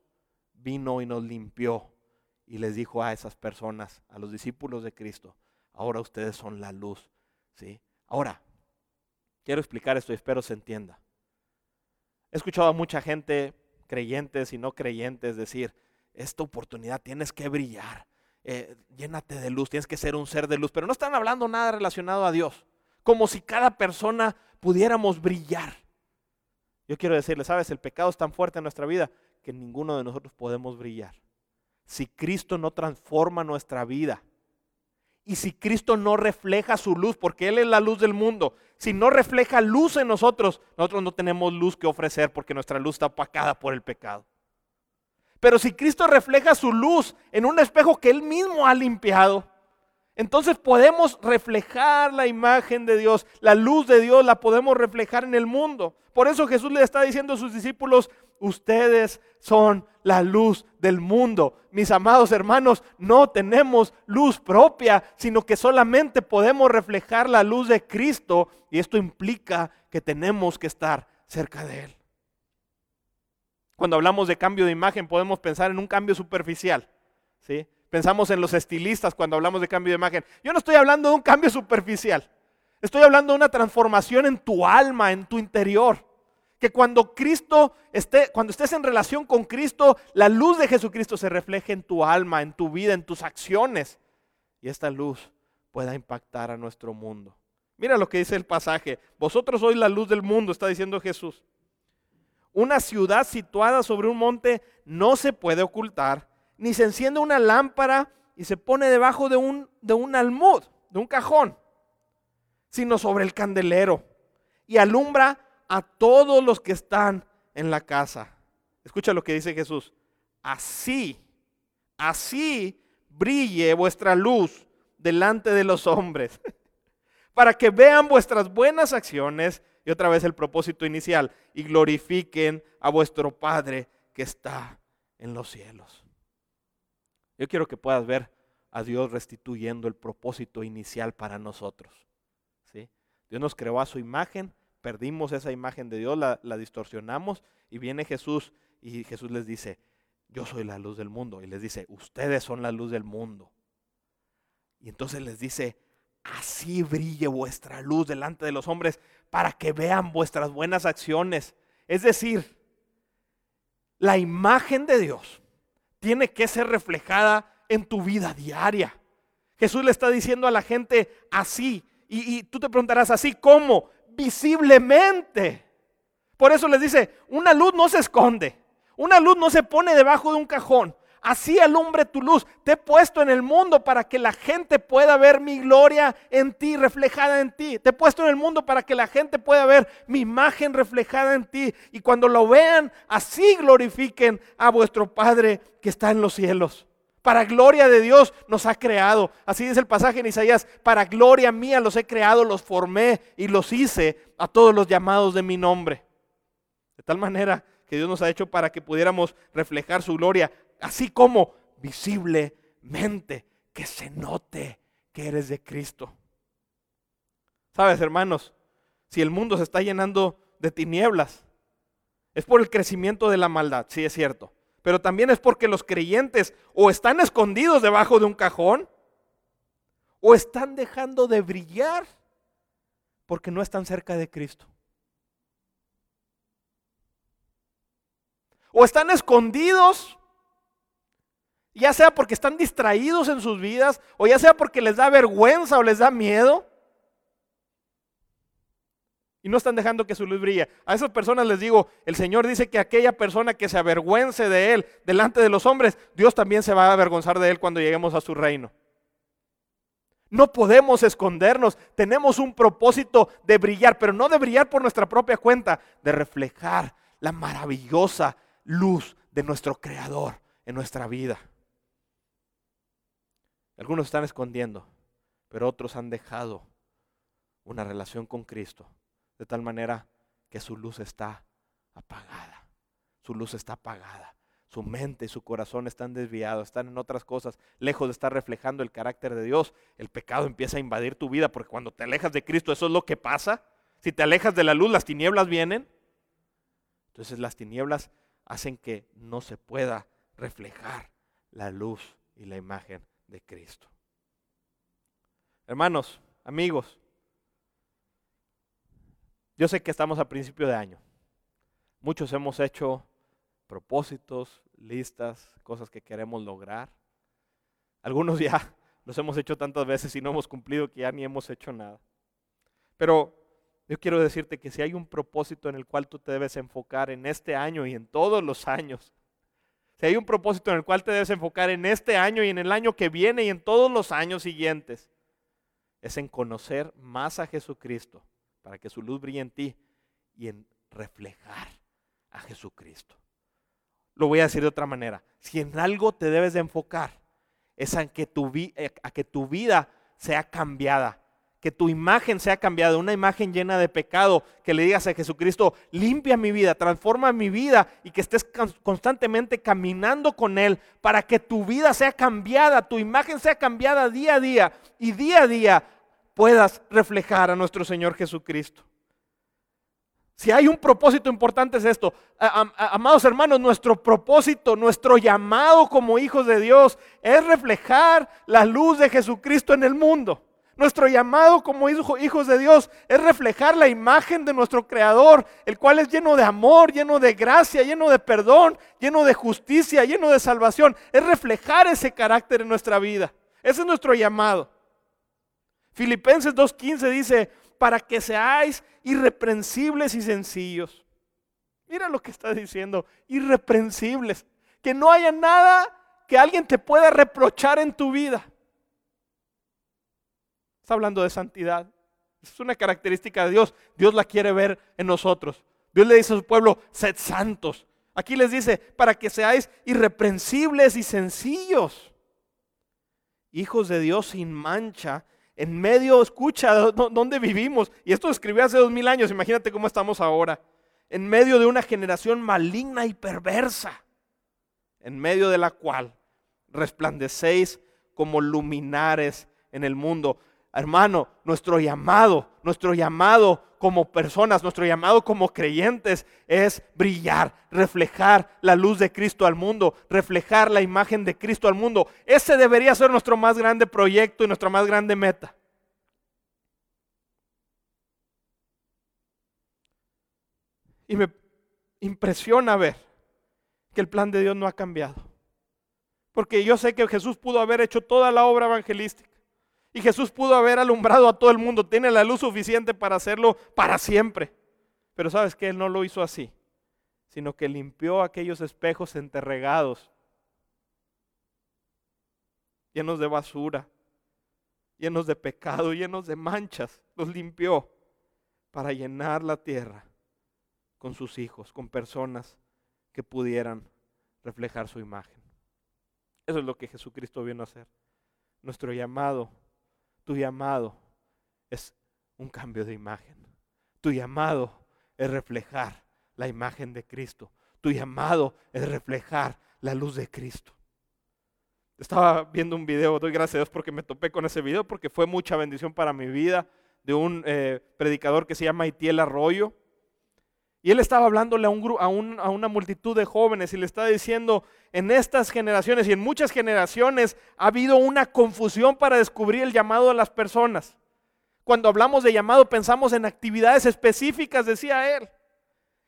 vino y nos limpió y les dijo a esas personas, a los discípulos de Cristo, ahora ustedes son la luz. ¿sí? Ahora, quiero explicar esto y espero se entienda. He escuchado a mucha gente, creyentes y no creyentes, decir, esta oportunidad tienes que brillar, eh, llénate de luz, tienes que ser un ser de luz, pero no están hablando nada relacionado a Dios, como si cada persona pudiéramos brillar. Yo quiero decirle, sabes, el pecado es tan fuerte en nuestra vida que ninguno de nosotros podemos brillar si Cristo no transforma nuestra vida y si Cristo no refleja su luz, porque Él es la luz del mundo, si no refleja luz en nosotros, nosotros no tenemos luz que ofrecer porque nuestra luz está opacada por el pecado. Pero si Cristo refleja su luz en un espejo que Él mismo ha limpiado, entonces podemos reflejar la imagen de Dios, la luz de Dios la podemos reflejar en el mundo. Por eso Jesús le está diciendo a sus discípulos, ustedes son la luz del mundo. Mis amados hermanos, no tenemos luz propia, sino que solamente podemos reflejar la luz de Cristo y esto implica que tenemos que estar cerca de Él. Cuando hablamos de cambio de imagen podemos pensar en un cambio superficial, ¿sí? Pensamos en los estilistas cuando hablamos de cambio de imagen. Yo no estoy hablando de un cambio superficial. Estoy hablando de una transformación en tu alma, en tu interior. Que cuando Cristo esté, cuando estés en relación con Cristo, la luz de Jesucristo se refleje en tu alma, en tu vida, en tus acciones. Y esta luz pueda impactar a nuestro mundo. Mira lo que dice el pasaje. Vosotros sois la luz del mundo, está diciendo Jesús. Una ciudad situada sobre un monte no se puede ocultar ni se enciende una lámpara y se pone debajo de un, de un almud, de un cajón, sino sobre el candelero y alumbra a todos los que están en la casa. Escucha lo que dice Jesús. Así, así brille vuestra luz delante de los hombres, para que vean vuestras buenas acciones otra vez el propósito inicial y glorifiquen a vuestro Padre que está en los cielos. Yo quiero que puedas ver a Dios restituyendo el propósito inicial para nosotros. ¿sí? Dios nos creó a su imagen, perdimos esa imagen de Dios, la, la distorsionamos y viene Jesús y Jesús les dice, yo soy la luz del mundo. Y les dice, ustedes son la luz del mundo. Y entonces les dice, así brille vuestra luz delante de los hombres para que vean vuestras buenas acciones. Es decir, la imagen de Dios tiene que ser reflejada en tu vida diaria. Jesús le está diciendo a la gente así. Y, tú te preguntarás, ¿así cómo? Visiblemente. Por eso les dice, una luz no se esconde. Una luz no se pone debajo de un cajón. Así alumbre tu luz. Te he puesto en el mundo para que la gente pueda ver mi gloria en ti, reflejada en ti. Te he puesto en el mundo para que la gente pueda ver mi imagen reflejada en ti. Y cuando lo vean, así glorifiquen a vuestro Padre que está en los cielos. Para gloria de Dios nos ha creado. Así dice el pasaje en Isaías. Para gloria mía los he creado, los formé y los hice a todos los llamados de mi nombre. De tal manera que Dios nos ha hecho para que pudiéramos reflejar su gloria así como visiblemente, que se note que eres de Cristo. Sabes, hermanos, si el mundo se está llenando de tinieblas, es por el crecimiento de la maldad, sí es cierto, pero también es porque los creyentes o están escondidos debajo de un cajón o están dejando de brillar porque no están cerca de Cristo. O están escondidos ya sea porque están distraídos en sus vidas, o ya sea porque les da vergüenza o les da miedo, y no están dejando que su luz brille. A esas personas les digo, el Señor dice que aquella persona que se avergüence de Él delante de los hombres, Dios también se va a avergonzar de Él cuando lleguemos a su reino. No podemos escondernos, tenemos un propósito de brillar, pero no de brillar por nuestra propia cuenta, de reflejar la maravillosa luz de nuestro Creador en nuestra vida. Algunos están escondiendo, pero otros han dejado una relación con Cristo de tal manera que su luz está apagada. Su luz está apagada. Su mente y su corazón están desviados, están en otras cosas, lejos de estar reflejando el carácter de Dios. El pecado empieza a invadir tu vida porque cuando te alejas de Cristo, eso es lo que pasa. Si te alejas de la luz, las tinieblas vienen. Entonces las tinieblas hacen que no se pueda reflejar la luz y la imagen de Cristo. Hermanos, amigos, yo sé que estamos a principio de año. Muchos hemos hecho propósitos, listas, cosas que queremos lograr. Algunos ya los hemos hecho tantas veces y no hemos cumplido que ya ni hemos hecho nada. Pero yo quiero decirte que si hay un propósito en el cual tú te debes enfocar en este año y en todos los años, si hay un propósito en el cual te debes enfocar en este año y en el año que viene y en todos los años siguientes, es en conocer más a Jesucristo para que su luz brille en ti y en reflejar a Jesucristo. Lo voy a decir de otra manera. Si en algo te debes de enfocar, es a que tu, eh, que tu vida sea cambiada, que tu imagen sea cambiada, una imagen llena de pecado, que le digas a Jesucristo, limpia mi vida, transforma mi vida y que estés constantemente caminando con Él para que tu vida sea cambiada, tu imagen sea cambiada día a día y día a día puedas reflejar a nuestro Señor Jesucristo. Si hay un propósito importante es esto. Amados hermanos, nuestro propósito, nuestro llamado como hijos de Dios es reflejar la luz de Jesucristo en el mundo. Nuestro llamado como hijos de Dios es reflejar la imagen de nuestro Creador, el cual es lleno de amor, lleno de gracia, lleno de perdón, lleno de justicia, lleno de salvación. Es reflejar ese carácter en nuestra vida. Ese es nuestro llamado. Filipenses 2.15 dice, para que seáis irreprensibles y sencillos. Mira lo que está diciendo, irreprensibles. Que no haya nada que alguien te pueda reprochar en tu vida. Está hablando de santidad. Es una característica de Dios. Dios la quiere ver en nosotros. Dios le dice a su pueblo, sed santos. Aquí les dice, para que seáis irreprensibles y sencillos. Hijos de Dios sin mancha en medio, escucha, ¿dónde vivimos? Y esto escribió hace dos mil años, imagínate cómo estamos ahora. En medio de una generación maligna y perversa, en medio de la cual resplandecéis como luminares en el mundo. Hermano, nuestro llamado, nuestro llamado como personas, nuestro llamado como creyentes es brillar, reflejar la luz de Cristo al mundo, reflejar la imagen de Cristo al mundo. Ese debería ser nuestro más grande proyecto y nuestra más grande meta. Y me impresiona ver que el plan de Dios no ha cambiado. Porque yo sé que Jesús pudo haber hecho toda la obra evangelística. Y Jesús pudo haber alumbrado a todo el mundo. Tiene la luz suficiente para hacerlo para siempre. Pero sabes que Él no lo hizo así, sino que limpió aquellos espejos enterregados, llenos de basura, llenos de pecado, llenos de manchas. Los limpió para llenar la tierra con sus hijos, con personas que pudieran reflejar su imagen. Eso es lo que Jesucristo vino a hacer. Nuestro llamado tu llamado es un cambio de imagen. Tu llamado es reflejar la imagen de Cristo. Tu llamado es reflejar la luz de Cristo. Estaba viendo un video, doy gracias a Dios porque me topé con ese video, porque fue mucha bendición para mi vida, de un eh, predicador que se llama Itiel Arroyo. Y él estaba hablándole a, un, a, a, una multitud de jóvenes y le estaba diciendo, en estas generaciones y en muchas generaciones ha habido una confusión para descubrir el llamado de las personas. Cuando hablamos de llamado pensamos en actividades específicas, decía él.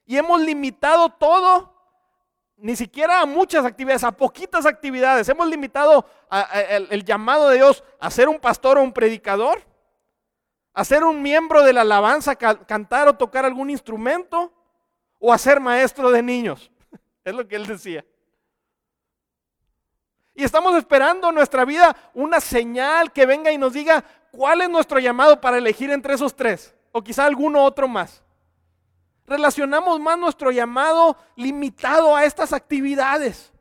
Y hemos limitado todo ni siquiera a muchas actividades, a poquitas actividades. Hemos limitado el, llamado de Dios a ser un pastor o un predicador, a ser un miembro de la alabanza, cantar o tocar algún instrumento, o a ser maestro de niños. Es lo que él decía. Y estamos esperando en nuestra vida una señal que venga y nos diga cuál es nuestro llamado para elegir entre esos tres, o quizá alguno otro más. Relacionamos más nuestro llamado limitado a estas actividades.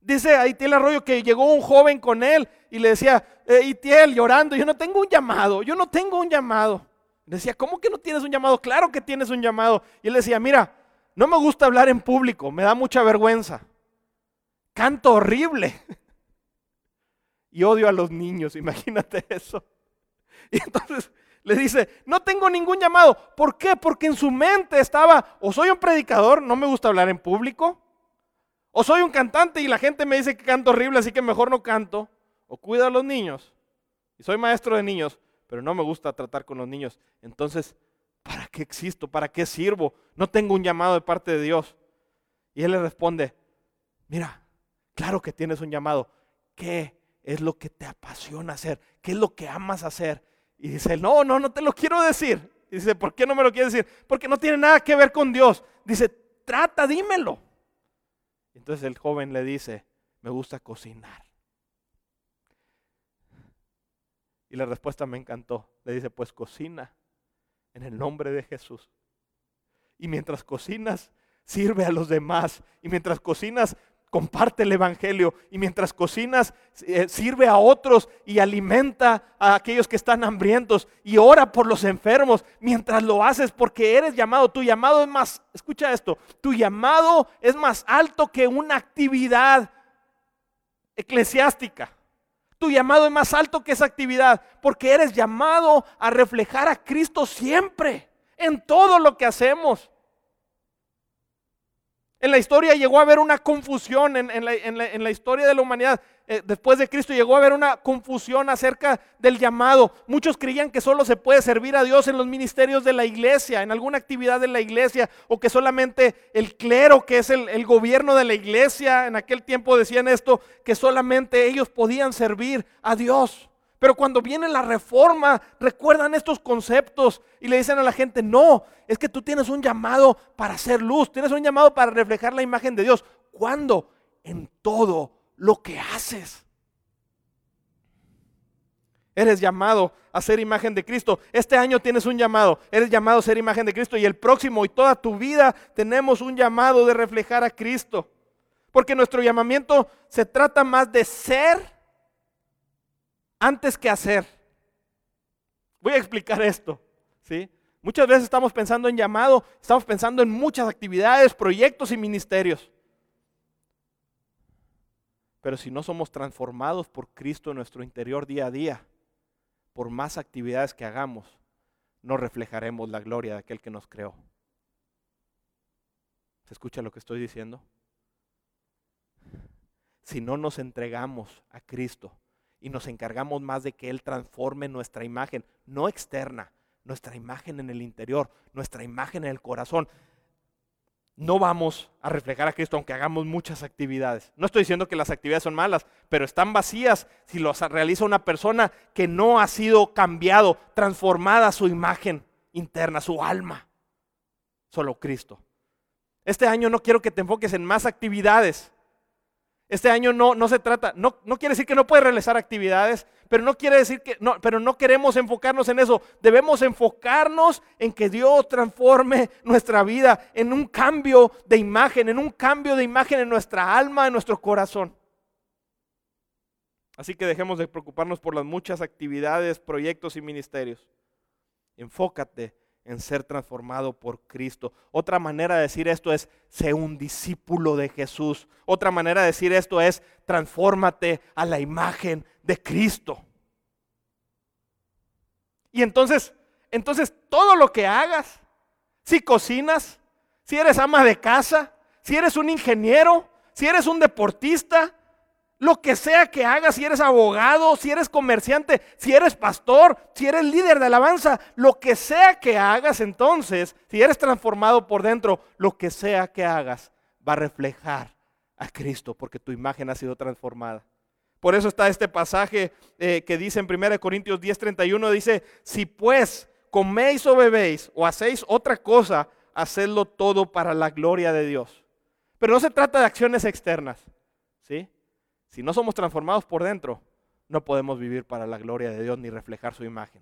Dice tiene Arroyo que llegó un joven con él y le decía, eh, llorando, yo no tengo un llamado, yo no tengo un llamado. Decía, ¿cómo que no tienes un llamado? Claro que tienes un llamado. Y él decía, mira, no me gusta hablar en público, me da mucha vergüenza. Canto horrible. Y odio a los niños, imagínate eso. Y entonces le dice, no tengo ningún llamado. ¿Por qué? Porque en su mente estaba, o soy un predicador, no me gusta hablar en público, o soy un cantante y la gente me dice que canto horrible, así que mejor no canto, o cuido a los niños, y soy maestro de niños, pero no me gusta tratar con los niños. Entonces, ¿para qué existo? ¿Para qué sirvo? No tengo un llamado de parte de Dios. Y él le responde, mira, claro que tienes un llamado. ¿Qué es lo que te apasiona hacer? ¿Qué es lo que amas hacer? Y dice, no, no, no te lo quiero decir. Y dice, ¿por qué no me lo quieres decir? Porque no tiene nada que ver con Dios. Dice, trata, dímelo. Entonces el joven le dice, me gusta cocinar. Y la respuesta me encantó. Le dice, pues cocina en el nombre de Jesús. Y mientras cocinas, sirve a los demás. Y mientras cocinas, comparte el Evangelio y mientras cocinas eh, sirve a otros y alimenta a aquellos que están hambrientos y ora por los enfermos mientras lo haces porque eres llamado. Tu llamado es más, escucha esto, tu llamado es más alto que una actividad eclesiástica. Tu llamado es más alto que esa actividad porque eres llamado a reflejar a Cristo siempre en todo lo que hacemos. En la historia llegó a haber una confusión, en, la, historia de la humanidad, eh, después de Cristo llegó a haber una confusión acerca del llamado. Muchos creían que solo se puede servir a Dios en los ministerios de la iglesia, en alguna actividad de la iglesia, o que solamente el clero, que es el, el gobierno de la iglesia, en aquel tiempo decían esto, que solamente ellos podían servir a Dios. Pero cuando viene la reforma, recuerdan estos conceptos y le dicen a la gente, no, es que tú tienes un llamado para hacer luz, tienes un llamado para reflejar la imagen de Dios. ¿Cuándo? En todo lo que haces. Eres llamado a ser imagen de Cristo. Este año tienes un llamado. Eres llamado a ser imagen de Cristo. Y el próximo y toda tu vida tenemos un llamado de reflejar a Cristo. Porque nuestro llamamiento se trata más de ser antes que hacer. Voy a explicar esto, ¿sí? Muchas veces estamos pensando en llamado, estamos pensando en muchas actividades, proyectos y ministerios. Pero si no somos transformados por Cristo en nuestro interior día a día, por más actividades que hagamos, no reflejaremos la gloria de aquel que nos creó. ¿Se escucha lo que estoy diciendo? Si no nos entregamos a Cristo, y nos encargamos más de que Él transforme nuestra imagen, no externa, nuestra imagen en el interior, nuestra imagen en el corazón. No vamos a reflejar a Cristo aunque hagamos muchas actividades. No estoy diciendo que las actividades son malas, pero están vacías si las realiza una persona que no ha sido cambiado, transformada su imagen interna, su alma. Solo Cristo. Este año no quiero que te enfoques en más actividades. Este año no, no se trata, no, no quiere decir que no puedes realizar actividades, pero no quiere decir que no, pero no queremos enfocarnos en eso. Debemos enfocarnos en que Dios transforme nuestra vida en un cambio de imagen, en un cambio de imagen en nuestra alma, en nuestro corazón. Así que dejemos de preocuparnos por las muchas actividades, proyectos y ministerios. Enfócate en ser transformado por Cristo. Otra manera de decir esto es, sé un discípulo de Jesús. Otra manera de decir esto es, transfórmate a la imagen de Cristo. Y entonces, entonces todo lo que hagas, si cocinas, si eres ama de casa, si eres un ingeniero, si eres un deportista, lo que sea que hagas, si eres abogado, si eres comerciante, si eres pastor, si eres líder de alabanza, lo que sea que hagas entonces, si eres transformado por dentro, lo que sea que hagas, va a reflejar a Cristo porque tu imagen ha sido transformada. Por eso está este pasaje eh, que dice en 1 Corintios 10:31, dice, si pues coméis o bebéis o hacéis otra cosa, hacedlo todo para la gloria de Dios. Pero no se trata de acciones externas, ¿sí? Si no somos transformados por dentro, no podemos vivir para la gloria de Dios ni reflejar su imagen.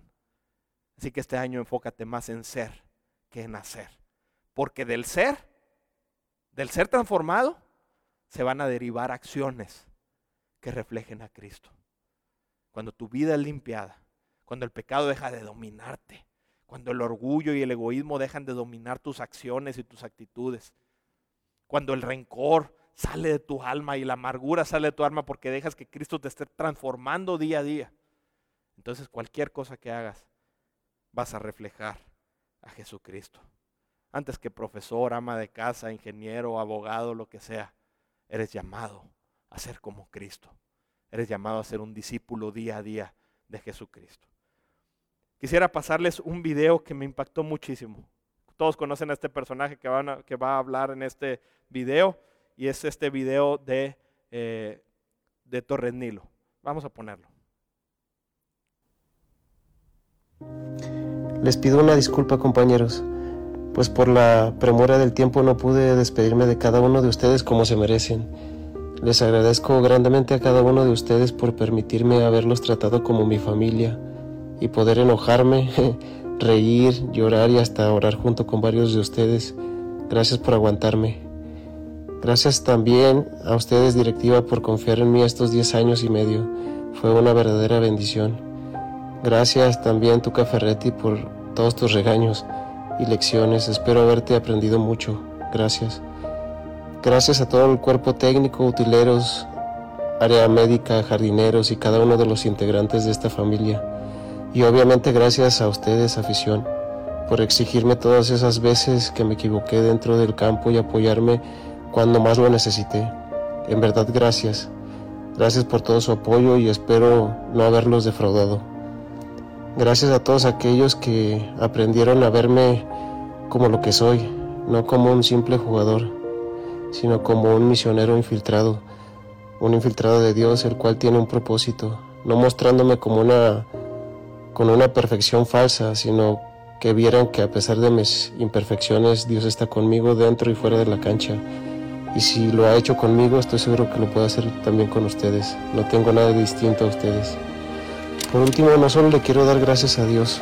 Así que este año enfócate más en ser que en hacer. Porque del ser, del ser transformado, se van a derivar acciones que reflejen a Cristo. Cuando tu vida es limpiada, cuando el pecado deja de dominarte, cuando el orgullo y el egoísmo dejan de dominar tus acciones y tus actitudes, cuando el rencor sale de tu alma y la amargura sale de tu alma porque dejas que Cristo te esté transformando día a día. Entonces cualquier cosa que hagas vas a reflejar a Jesucristo. Antes que profesor, ama de casa, ingeniero, abogado, lo que sea, eres llamado a ser como Cristo. Eres llamado a ser un discípulo día a día de Jesucristo. Quisiera pasarles un video que me impactó muchísimo. Todos conocen a este personaje que, que va a hablar en este video y es este video de, eh, de Torres Nilo. Vamos a ponerlo. Les pido una disculpa compañeros, pues por la premura del tiempo no pude despedirme de cada uno de ustedes como se merecen. Les agradezco grandemente a cada uno de ustedes por permitirme haberlos tratado como mi familia y poder enojarme, reír, llorar y hasta orar junto con varios de ustedes. Gracias por aguantarme. Gracias también a ustedes, directiva, por confiar en mí estos 10 años y medio. Fue una verdadera bendición. Gracias también, Tuca Ferretti, por todos tus regaños y lecciones. Espero haberte aprendido mucho. Gracias. Gracias a todo el cuerpo técnico, utileros, área médica, jardineros y cada uno de los integrantes de esta familia. Y obviamente gracias a ustedes, afición, por exigirme todas esas veces que me equivoqué dentro del campo y apoyarme cuando más lo necesité. En verdad, gracias. Gracias por todo su apoyo y espero no haberlos defraudado. Gracias a todos aquellos que aprendieron a verme como lo que soy, no como un simple jugador, sino como un misionero infiltrado, un infiltrado de Dios, el cual tiene un propósito, no mostrándome como una con una perfección falsa, sino que vieran que a pesar de mis imperfecciones, Dios está conmigo dentro y fuera de la cancha y si lo ha hecho conmigo, estoy seguro que lo puede hacer también con ustedes. No tengo nada distinto a ustedes. Por último, no solo le quiero dar gracias a Dios,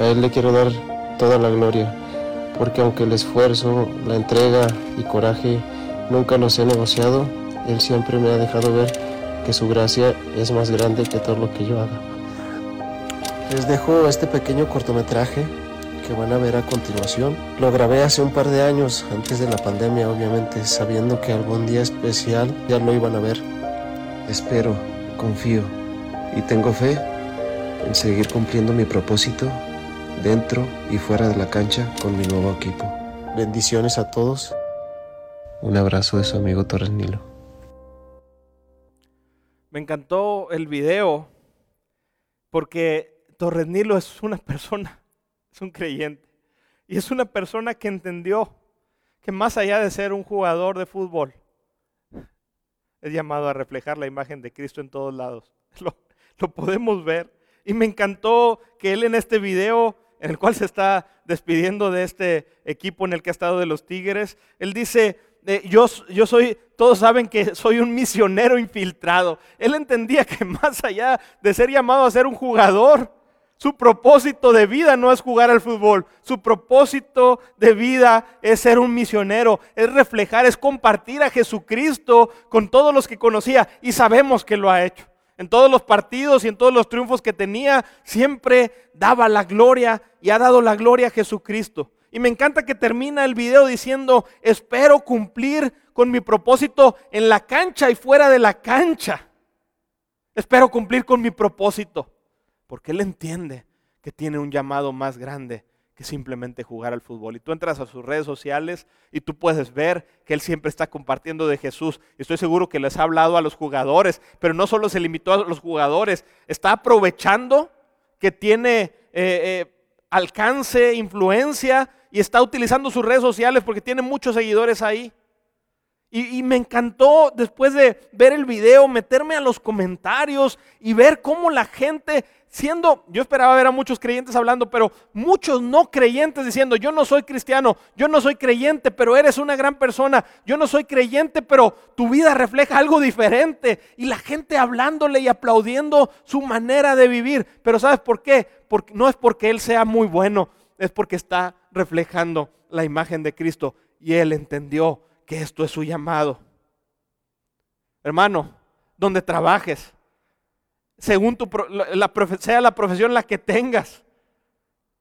a Él le quiero dar toda la gloria, porque aunque el esfuerzo, la entrega y coraje nunca los he negociado, Él siempre me ha dejado ver que su gracia es más grande que todo lo que yo haga. Les dejo este pequeño cortometraje que van a ver a continuación. Lo grabé hace un par de años, antes de la pandemia obviamente, sabiendo que algún día especial ya lo iban a ver. Espero, confío y tengo fe en seguir cumpliendo mi propósito dentro y fuera de la cancha con mi nuevo equipo. Bendiciones a todos. Un abrazo de su amigo Torres Nilo. Me encantó el video porque Torres Nilo es una persona es un creyente. Y es una persona que entendió que más allá de ser un jugador de fútbol, es llamado a reflejar la imagen de Cristo en todos lados. Lo, podemos ver. Y me encantó que él en este video, en el cual se está despidiendo de este equipo en el que ha estado de los Tigres, él dice, eh, yo, yo soy, todos saben que soy un misionero infiltrado. Él entendía que más allá de ser llamado a ser un jugador, su propósito de vida no es jugar al fútbol. Su propósito de vida es ser un misionero, es reflejar, es compartir a Jesucristo con todos los que conocía. Y sabemos que lo ha hecho. En todos los partidos y en todos los triunfos que tenía, siempre daba la gloria y ha dado la gloria a Jesucristo. Y me encanta que termina el video diciendo, espero cumplir con mi propósito en la cancha y fuera de la cancha. Espero cumplir con mi propósito. Porque Él entiende que tiene un llamado más grande que simplemente jugar al fútbol. Y tú entras a sus redes sociales y tú puedes ver que Él siempre está compartiendo de Jesús. Estoy seguro que les ha hablado a los jugadores, pero no solo se limitó a los jugadores, está aprovechando que tiene eh, eh, alcance, influencia y está utilizando sus redes sociales porque tiene muchos seguidores ahí. Y, me encantó después de ver el video, meterme a los comentarios y ver cómo la gente siendo, yo esperaba ver a muchos creyentes hablando, pero muchos no creyentes diciendo, yo no soy cristiano, yo no soy creyente, pero eres una gran persona, yo no soy creyente, pero tu vida refleja algo diferente. Y la gente hablándole y aplaudiendo su manera de vivir. Pero ¿sabes por qué? Porque, no es porque Él sea muy bueno, es porque está reflejando la imagen de Cristo y Él entendió que esto es su llamado. Hermano, donde trabajes, según tu, la, sea la profesión la que tengas.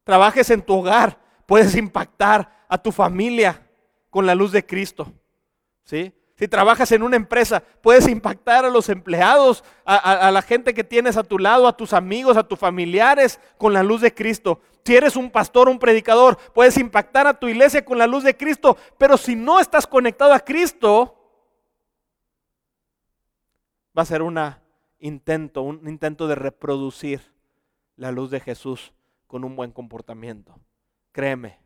Trabajes en tu hogar, puedes impactar a tu familia con la luz de Cristo. ¿sí? Si trabajas en una empresa, puedes impactar a los empleados, a, la gente que tienes a tu lado, a tus amigos, a tus familiares con la luz de Cristo. Si eres un pastor, un predicador, puedes impactar a tu iglesia con la luz de Cristo. Pero si no estás conectado a Cristo, va a ser una intento, un intento de reproducir la luz de Jesús con un buen comportamiento. Créeme,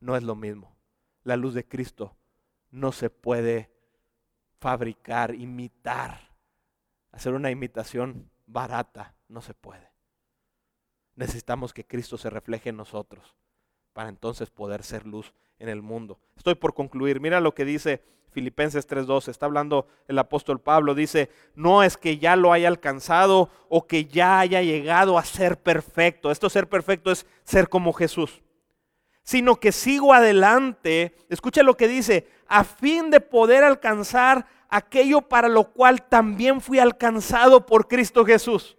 no es lo mismo. La luz de Cristo no se puede fabricar, imitar. Hacer una imitación barata no se puede. Necesitamos que Cristo se refleje en nosotros para entonces poder ser luz en el mundo. Estoy por concluir. Mira lo que dice Filipenses 3:12, está hablando el apóstol Pablo, dice, no es que ya lo haya alcanzado o que ya haya llegado a ser perfecto. Esto ser perfecto es ser como Jesús. Sino que sigo adelante, escucha lo que dice, a fin de poder alcanzar aquello para lo cual también fui alcanzado por Cristo Jesús.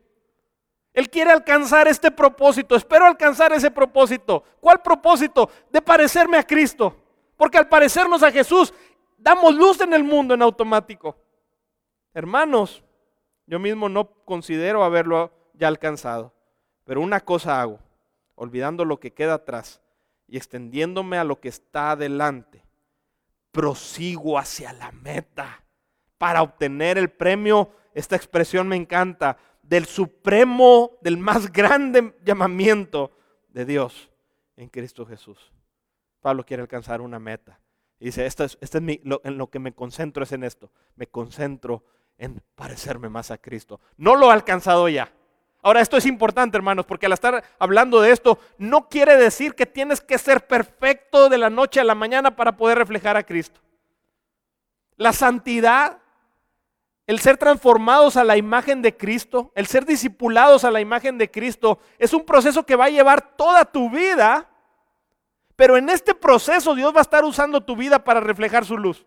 Él quiere alcanzar este propósito, espero alcanzar ese propósito. ¿Cuál propósito? De parecerme a Cristo. Porque al parecernos a Jesús, damos luz en el mundo en automático. Hermanos, yo mismo no considero haberlo ya alcanzado, pero una cosa hago, olvidando lo que queda atrás y extendiéndome a lo que está adelante, prosigo hacia la meta para obtener el premio, esta expresión me encanta, del supremo, del más grande llamamiento de Dios en Cristo Jesús. Pablo quiere alcanzar una meta. Y dice, esto es, es en lo que me concentro es en esto. Me concentro en parecerme más a Cristo. No lo he alcanzado ya. Ahora, esto es importante, hermanos, porque al estar hablando de esto, no quiere decir que tienes que ser perfecto de la noche a la mañana para poder reflejar a Cristo. La santidad, el ser transformados a la imagen de Cristo, el ser discipulados a la imagen de Cristo, es un proceso que va a llevar toda tu vida pero en este proceso Dios va a estar usando tu vida para reflejar su luz.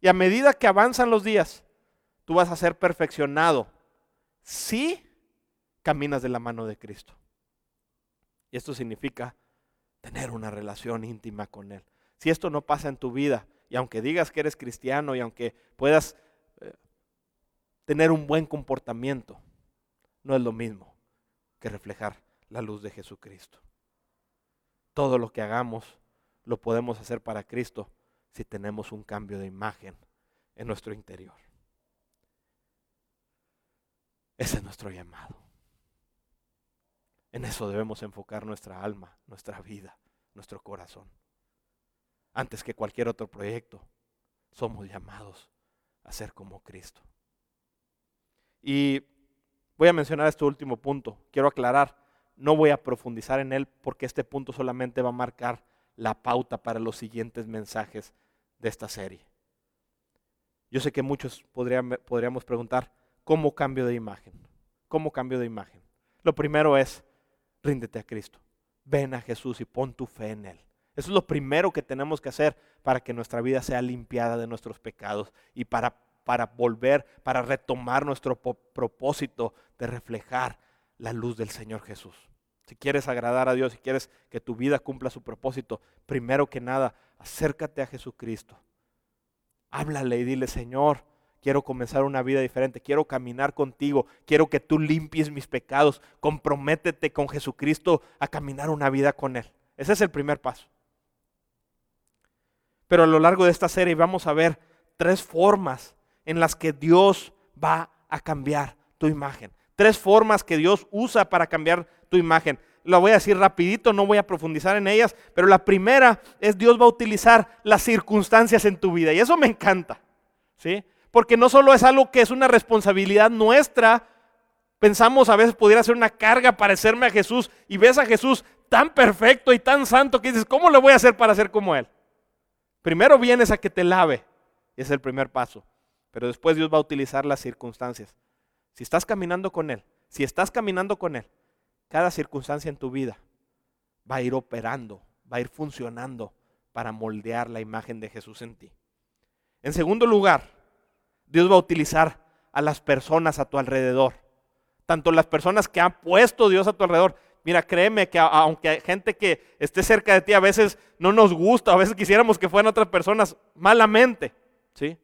Y a medida que avanzan los días, tú vas a ser perfeccionado si caminas de la mano de Cristo. Y esto significa tener una relación íntima con Él. Si esto no pasa en tu vida, y aunque digas que eres cristiano y aunque puedas eh, tener un buen comportamiento, no es lo mismo que reflejar la luz de Jesucristo todo lo que hagamos lo podemos hacer para Cristo si tenemos un cambio de imagen en nuestro interior. Ese es nuestro llamado. En eso debemos enfocar nuestra alma, nuestra vida, nuestro corazón. Antes que cualquier otro proyecto, somos llamados a ser como Cristo. Y voy a mencionar este último punto. Quiero aclarar no voy a profundizar en él porque este punto solamente va a marcar la pauta para los siguientes mensajes de esta serie. Yo sé que muchos podríamos preguntar, ¿cómo cambio de imagen? ¿Cómo cambio de imagen? Lo primero es, ríndete a Cristo. Ven a Jesús y pon tu fe en Él. Eso es lo primero que tenemos que hacer para que nuestra vida sea limpiada de nuestros pecados y para, para volver, para retomar nuestro propósito de reflejar la luz del Señor Jesús. Si quieres agradar a Dios, si quieres que tu vida cumpla su propósito, primero que nada, acércate a Jesucristo. Háblale y dile, Señor, quiero comenzar una vida diferente, quiero caminar contigo, quiero que tú limpies mis pecados, comprométete con Jesucristo a caminar una vida con Él. Ese es el primer paso. Pero a lo largo de esta serie vamos a ver tres formas en las que Dios va a cambiar tu imagen. Tres formas que Dios usa para cambiar tu imagen. La voy a decir rapidito, no voy a profundizar en ellas, pero la primera es Dios va a utilizar las circunstancias en tu vida y eso me encanta. ¿Sí? Porque no solo es algo que es una responsabilidad nuestra, pensamos a veces pudiera ser una carga parecerme a Jesús y ves a Jesús tan perfecto y tan santo que dices, ¿cómo le voy a hacer para ser como Él? Primero vienes a que te lave, es el primer paso, pero después Dios va a utilizar las circunstancias. Si estás caminando con Él, si estás caminando con Él, cada circunstancia en tu vida va a ir operando, va a ir funcionando para moldear la imagen de Jesús en ti. En segundo lugar, Dios va a utilizar a las personas a tu alrededor. Tanto las personas que han puesto Dios a tu alrededor. Mira, créeme que aunque hay gente que esté cerca de ti a veces no nos gusta, a veces quisiéramos que fueran otras personas malamente, ¿sí?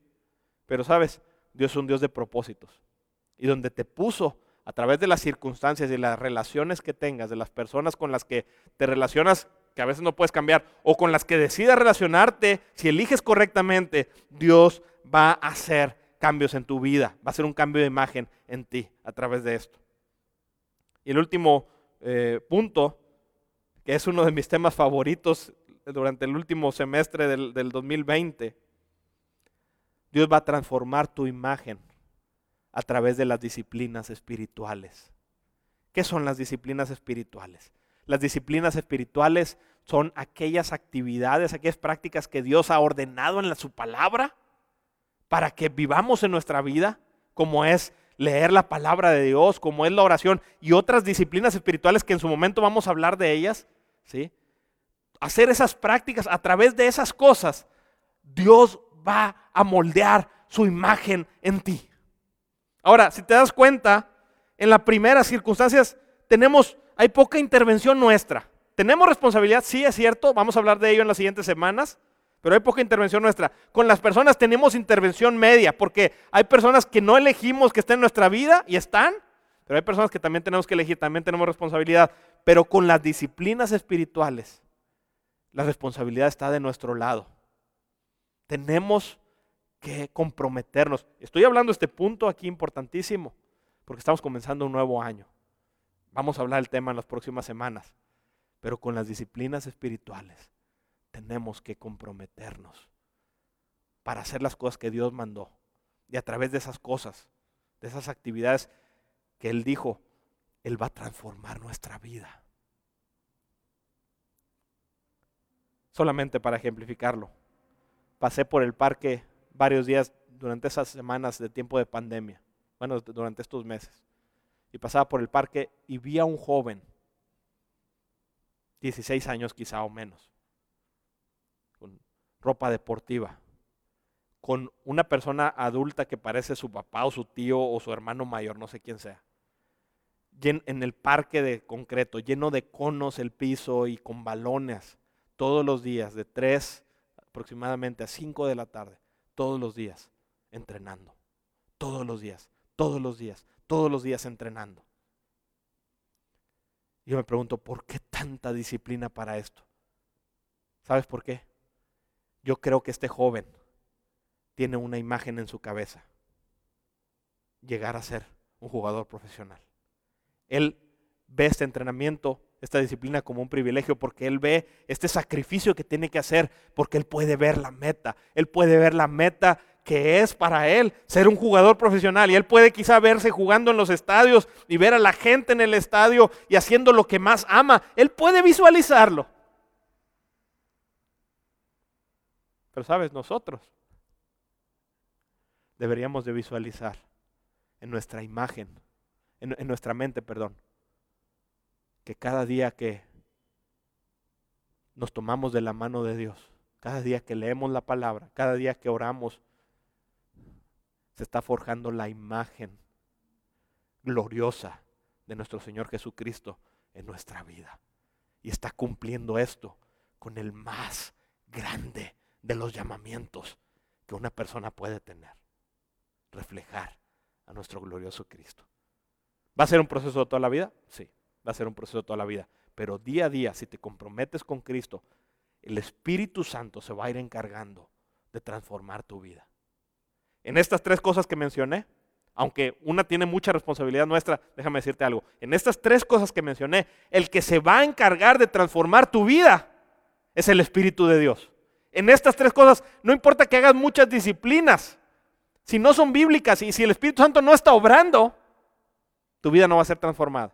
Pero sabes, Dios es un Dios de propósitos. Y donde te puso a través de las circunstancias y las relaciones que tengas, de las personas con las que te relacionas, que a veces no puedes cambiar, o con las que decidas relacionarte, si eliges correctamente, Dios va a hacer cambios en tu vida, va a hacer un cambio de imagen en ti a través de esto. Y el último eh, punto, que es uno de mis temas favoritos durante el último semestre del, del 2020, Dios va a transformar tu imagen a través de las disciplinas espirituales. ¿Qué son las disciplinas espirituales? Las disciplinas espirituales son aquellas actividades, aquellas prácticas que Dios ha ordenado en su palabra para que vivamos en nuestra vida, como es leer la palabra de Dios, como es la oración y otras disciplinas espirituales que en su momento vamos a hablar de ellas, ¿sí? Hacer esas prácticas a través de esas cosas, Dios va a moldear su imagen en ti. Ahora, si te das cuenta, en las primeras circunstancias tenemos, hay poca intervención nuestra. Tenemos responsabilidad, sí es cierto, vamos a hablar de ello en las siguientes semanas, pero hay poca intervención nuestra. Con las personas tenemos intervención media, porque hay personas que no elegimos que estén en nuestra vida y están, pero hay personas que también tenemos que elegir, también tenemos responsabilidad. Pero con las disciplinas espirituales, la responsabilidad está de nuestro lado. Tenemos que comprometernos. Estoy hablando de este punto aquí importantísimo, porque estamos comenzando un nuevo año. Vamos a hablar del tema en las próximas semanas, pero con las disciplinas espirituales tenemos que comprometernos para hacer las cosas que Dios mandó. Y a través de esas cosas, de esas actividades que Él dijo, Él va a transformar nuestra vida. Solamente para ejemplificarlo, pasé por el parque varios días durante esas semanas de tiempo de pandemia, bueno, durante estos meses. Y pasaba por el parque y vi a un joven, 16 años quizá o menos, ropa deportiva, con una persona adulta que parece su papá o su tío o su hermano mayor, no sé quién sea, en el parque de concreto, lleno de conos el piso y con balones, todos los días, de 3 aproximadamente a 5 de la tarde, todos los días, entrenando, todos los días, todos los días, todos los días entrenando. Yo me pregunto, ¿por qué tanta disciplina para esto? ¿Sabes por qué? Yo creo que este joven tiene una imagen en su cabeza. Llegar a ser un jugador profesional. Él ve este entrenamiento, esta disciplina como un privilegio porque él ve este sacrificio que tiene que hacer porque él puede ver la meta. Él puede ver la meta que es para él ser un jugador profesional. Y él puede quizá verse jugando en los estadios y ver a la gente en el estadio y haciendo lo que más ama. Él puede visualizarlo. Pero sabes, nosotros deberíamos de visualizar en nuestra imagen, en, nuestra mente, perdón, que cada día que nos tomamos de la mano de Dios, cada día que leemos la palabra, cada día que oramos, se está forjando la imagen gloriosa de nuestro Señor Jesucristo en nuestra vida. Y está cumpliendo esto con el más grande de los llamamientos que una persona puede tener. Reflejar a nuestro glorioso Cristo. ¿Va a ser un proceso de toda la vida? Sí, va a ser un proceso de toda la vida. Pero día a día, si te comprometes con Cristo, el Espíritu Santo se va a ir encargando de transformar tu vida. En estas tres cosas que mencioné, aunque una tiene mucha responsabilidad nuestra, déjame decirte algo. En estas tres cosas que mencioné, el que se va a encargar de transformar tu vida es el Espíritu de Dios. En estas tres cosas, no importa que hagas muchas disciplinas, si no son bíblicas y si el Espíritu Santo no está obrando, tu vida no va a ser transformada.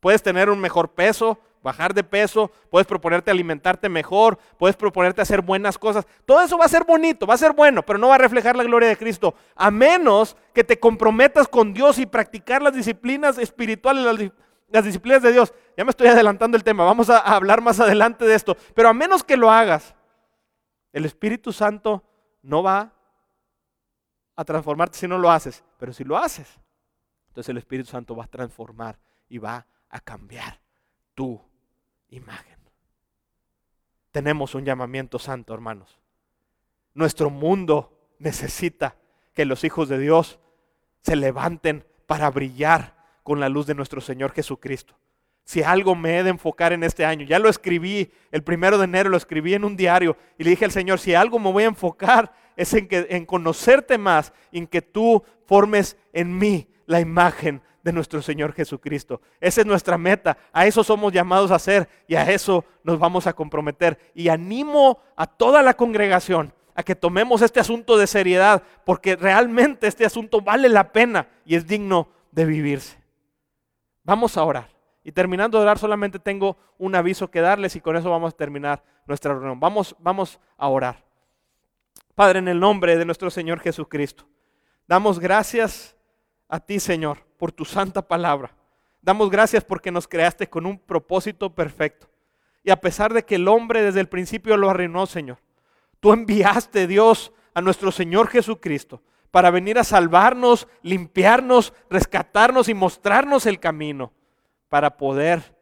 Puedes tener un mejor peso, bajar de peso, puedes proponerte alimentarte mejor, puedes proponerte hacer buenas cosas. Todo eso va a ser bonito, va a ser bueno, pero no va a reflejar la gloria de Cristo, a menos que te comprometas con Dios y practicar las disciplinas espirituales, las, disciplinas de Dios. Ya me estoy adelantando el tema, vamos a hablar más adelante de esto, pero a menos que lo hagas, el Espíritu Santo no va a transformarte si no lo haces, pero si lo haces, entonces el Espíritu Santo va a transformar y va a cambiar tu imagen. Tenemos un llamamiento santo, hermanos. Nuestro mundo necesita que los hijos de Dios se levanten para brillar con la luz de nuestro Señor Jesucristo. Si algo me he de enfocar en este año, ya lo escribí, el primero de enero lo escribí en un diario y le dije al Señor, si algo me voy a enfocar es en, que, en conocerte más, en que tú formes en mí la imagen de nuestro Señor Jesucristo. Esa es nuestra meta, a eso somos llamados a hacer y a eso nos vamos a comprometer. Y animo a toda la congregación a que tomemos este asunto de seriedad, porque realmente este asunto vale la pena y es digno de vivirse. Vamos a orar. Y terminando de orar, solamente tengo un aviso que darles y con eso vamos a terminar nuestra reunión. Vamos, vamos a orar. Padre, en el nombre de nuestro Señor Jesucristo, damos gracias a ti, Señor, por tu santa palabra. Damos gracias porque nos creaste con un propósito perfecto. Y a pesar de que el hombre desde el principio lo arruinó, Señor, tú enviaste, Dios, a nuestro Señor Jesucristo para venir a salvarnos, limpiarnos, rescatarnos y mostrarnos el camino para poder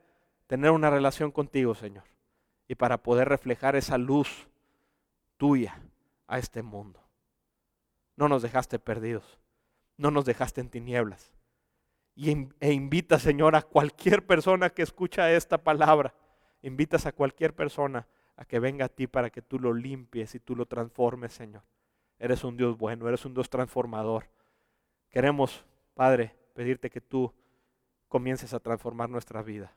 tener una relación contigo, Señor, y para poder reflejar esa luz tuya a este mundo. No nos dejaste perdidos no nos dejaste en tinieblas. E invita, Señor, a cualquier persona que escucha esta palabra, invitas a cualquier persona a que venga a ti para que tú lo limpies y tú lo transformes, Señor. Eres un Dios bueno, eres un Dios transformador. Queremos, Padre, pedirte que tú comiences a transformar nuestra vida.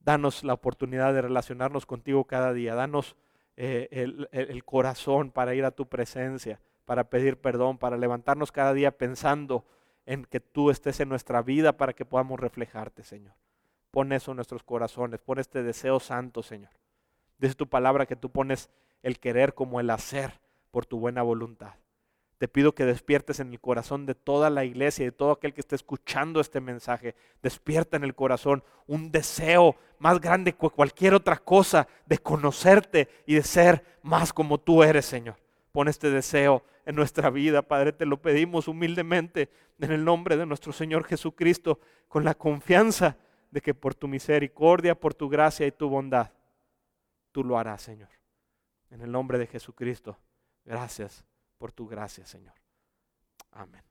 Danos la oportunidad de relacionarnos contigo cada día. Danos eh, el corazón para ir a tu presencia para pedir perdón, para levantarnos cada día pensando en que tú estés en nuestra vida para que podamos reflejarte, Señor. Pon eso en nuestros corazones, pon este deseo santo, Señor. Dice tu palabra que tú pones el querer como el hacer por tu buena voluntad. Te pido que despiertes en el corazón de toda la iglesia y de todo aquel que esté escuchando este mensaje. Despierta en el corazón un deseo más grande que cualquier otra cosa de conocerte y de ser más como tú eres, Señor. Pon este deseo en nuestra vida, Padre, te lo pedimos humildemente en el nombre de nuestro Señor Jesucristo, con la confianza de que por tu misericordia, por tu gracia y tu bondad, tú lo harás, Señor. En el nombre de Jesucristo, gracias por tu gracia, Señor. Amén.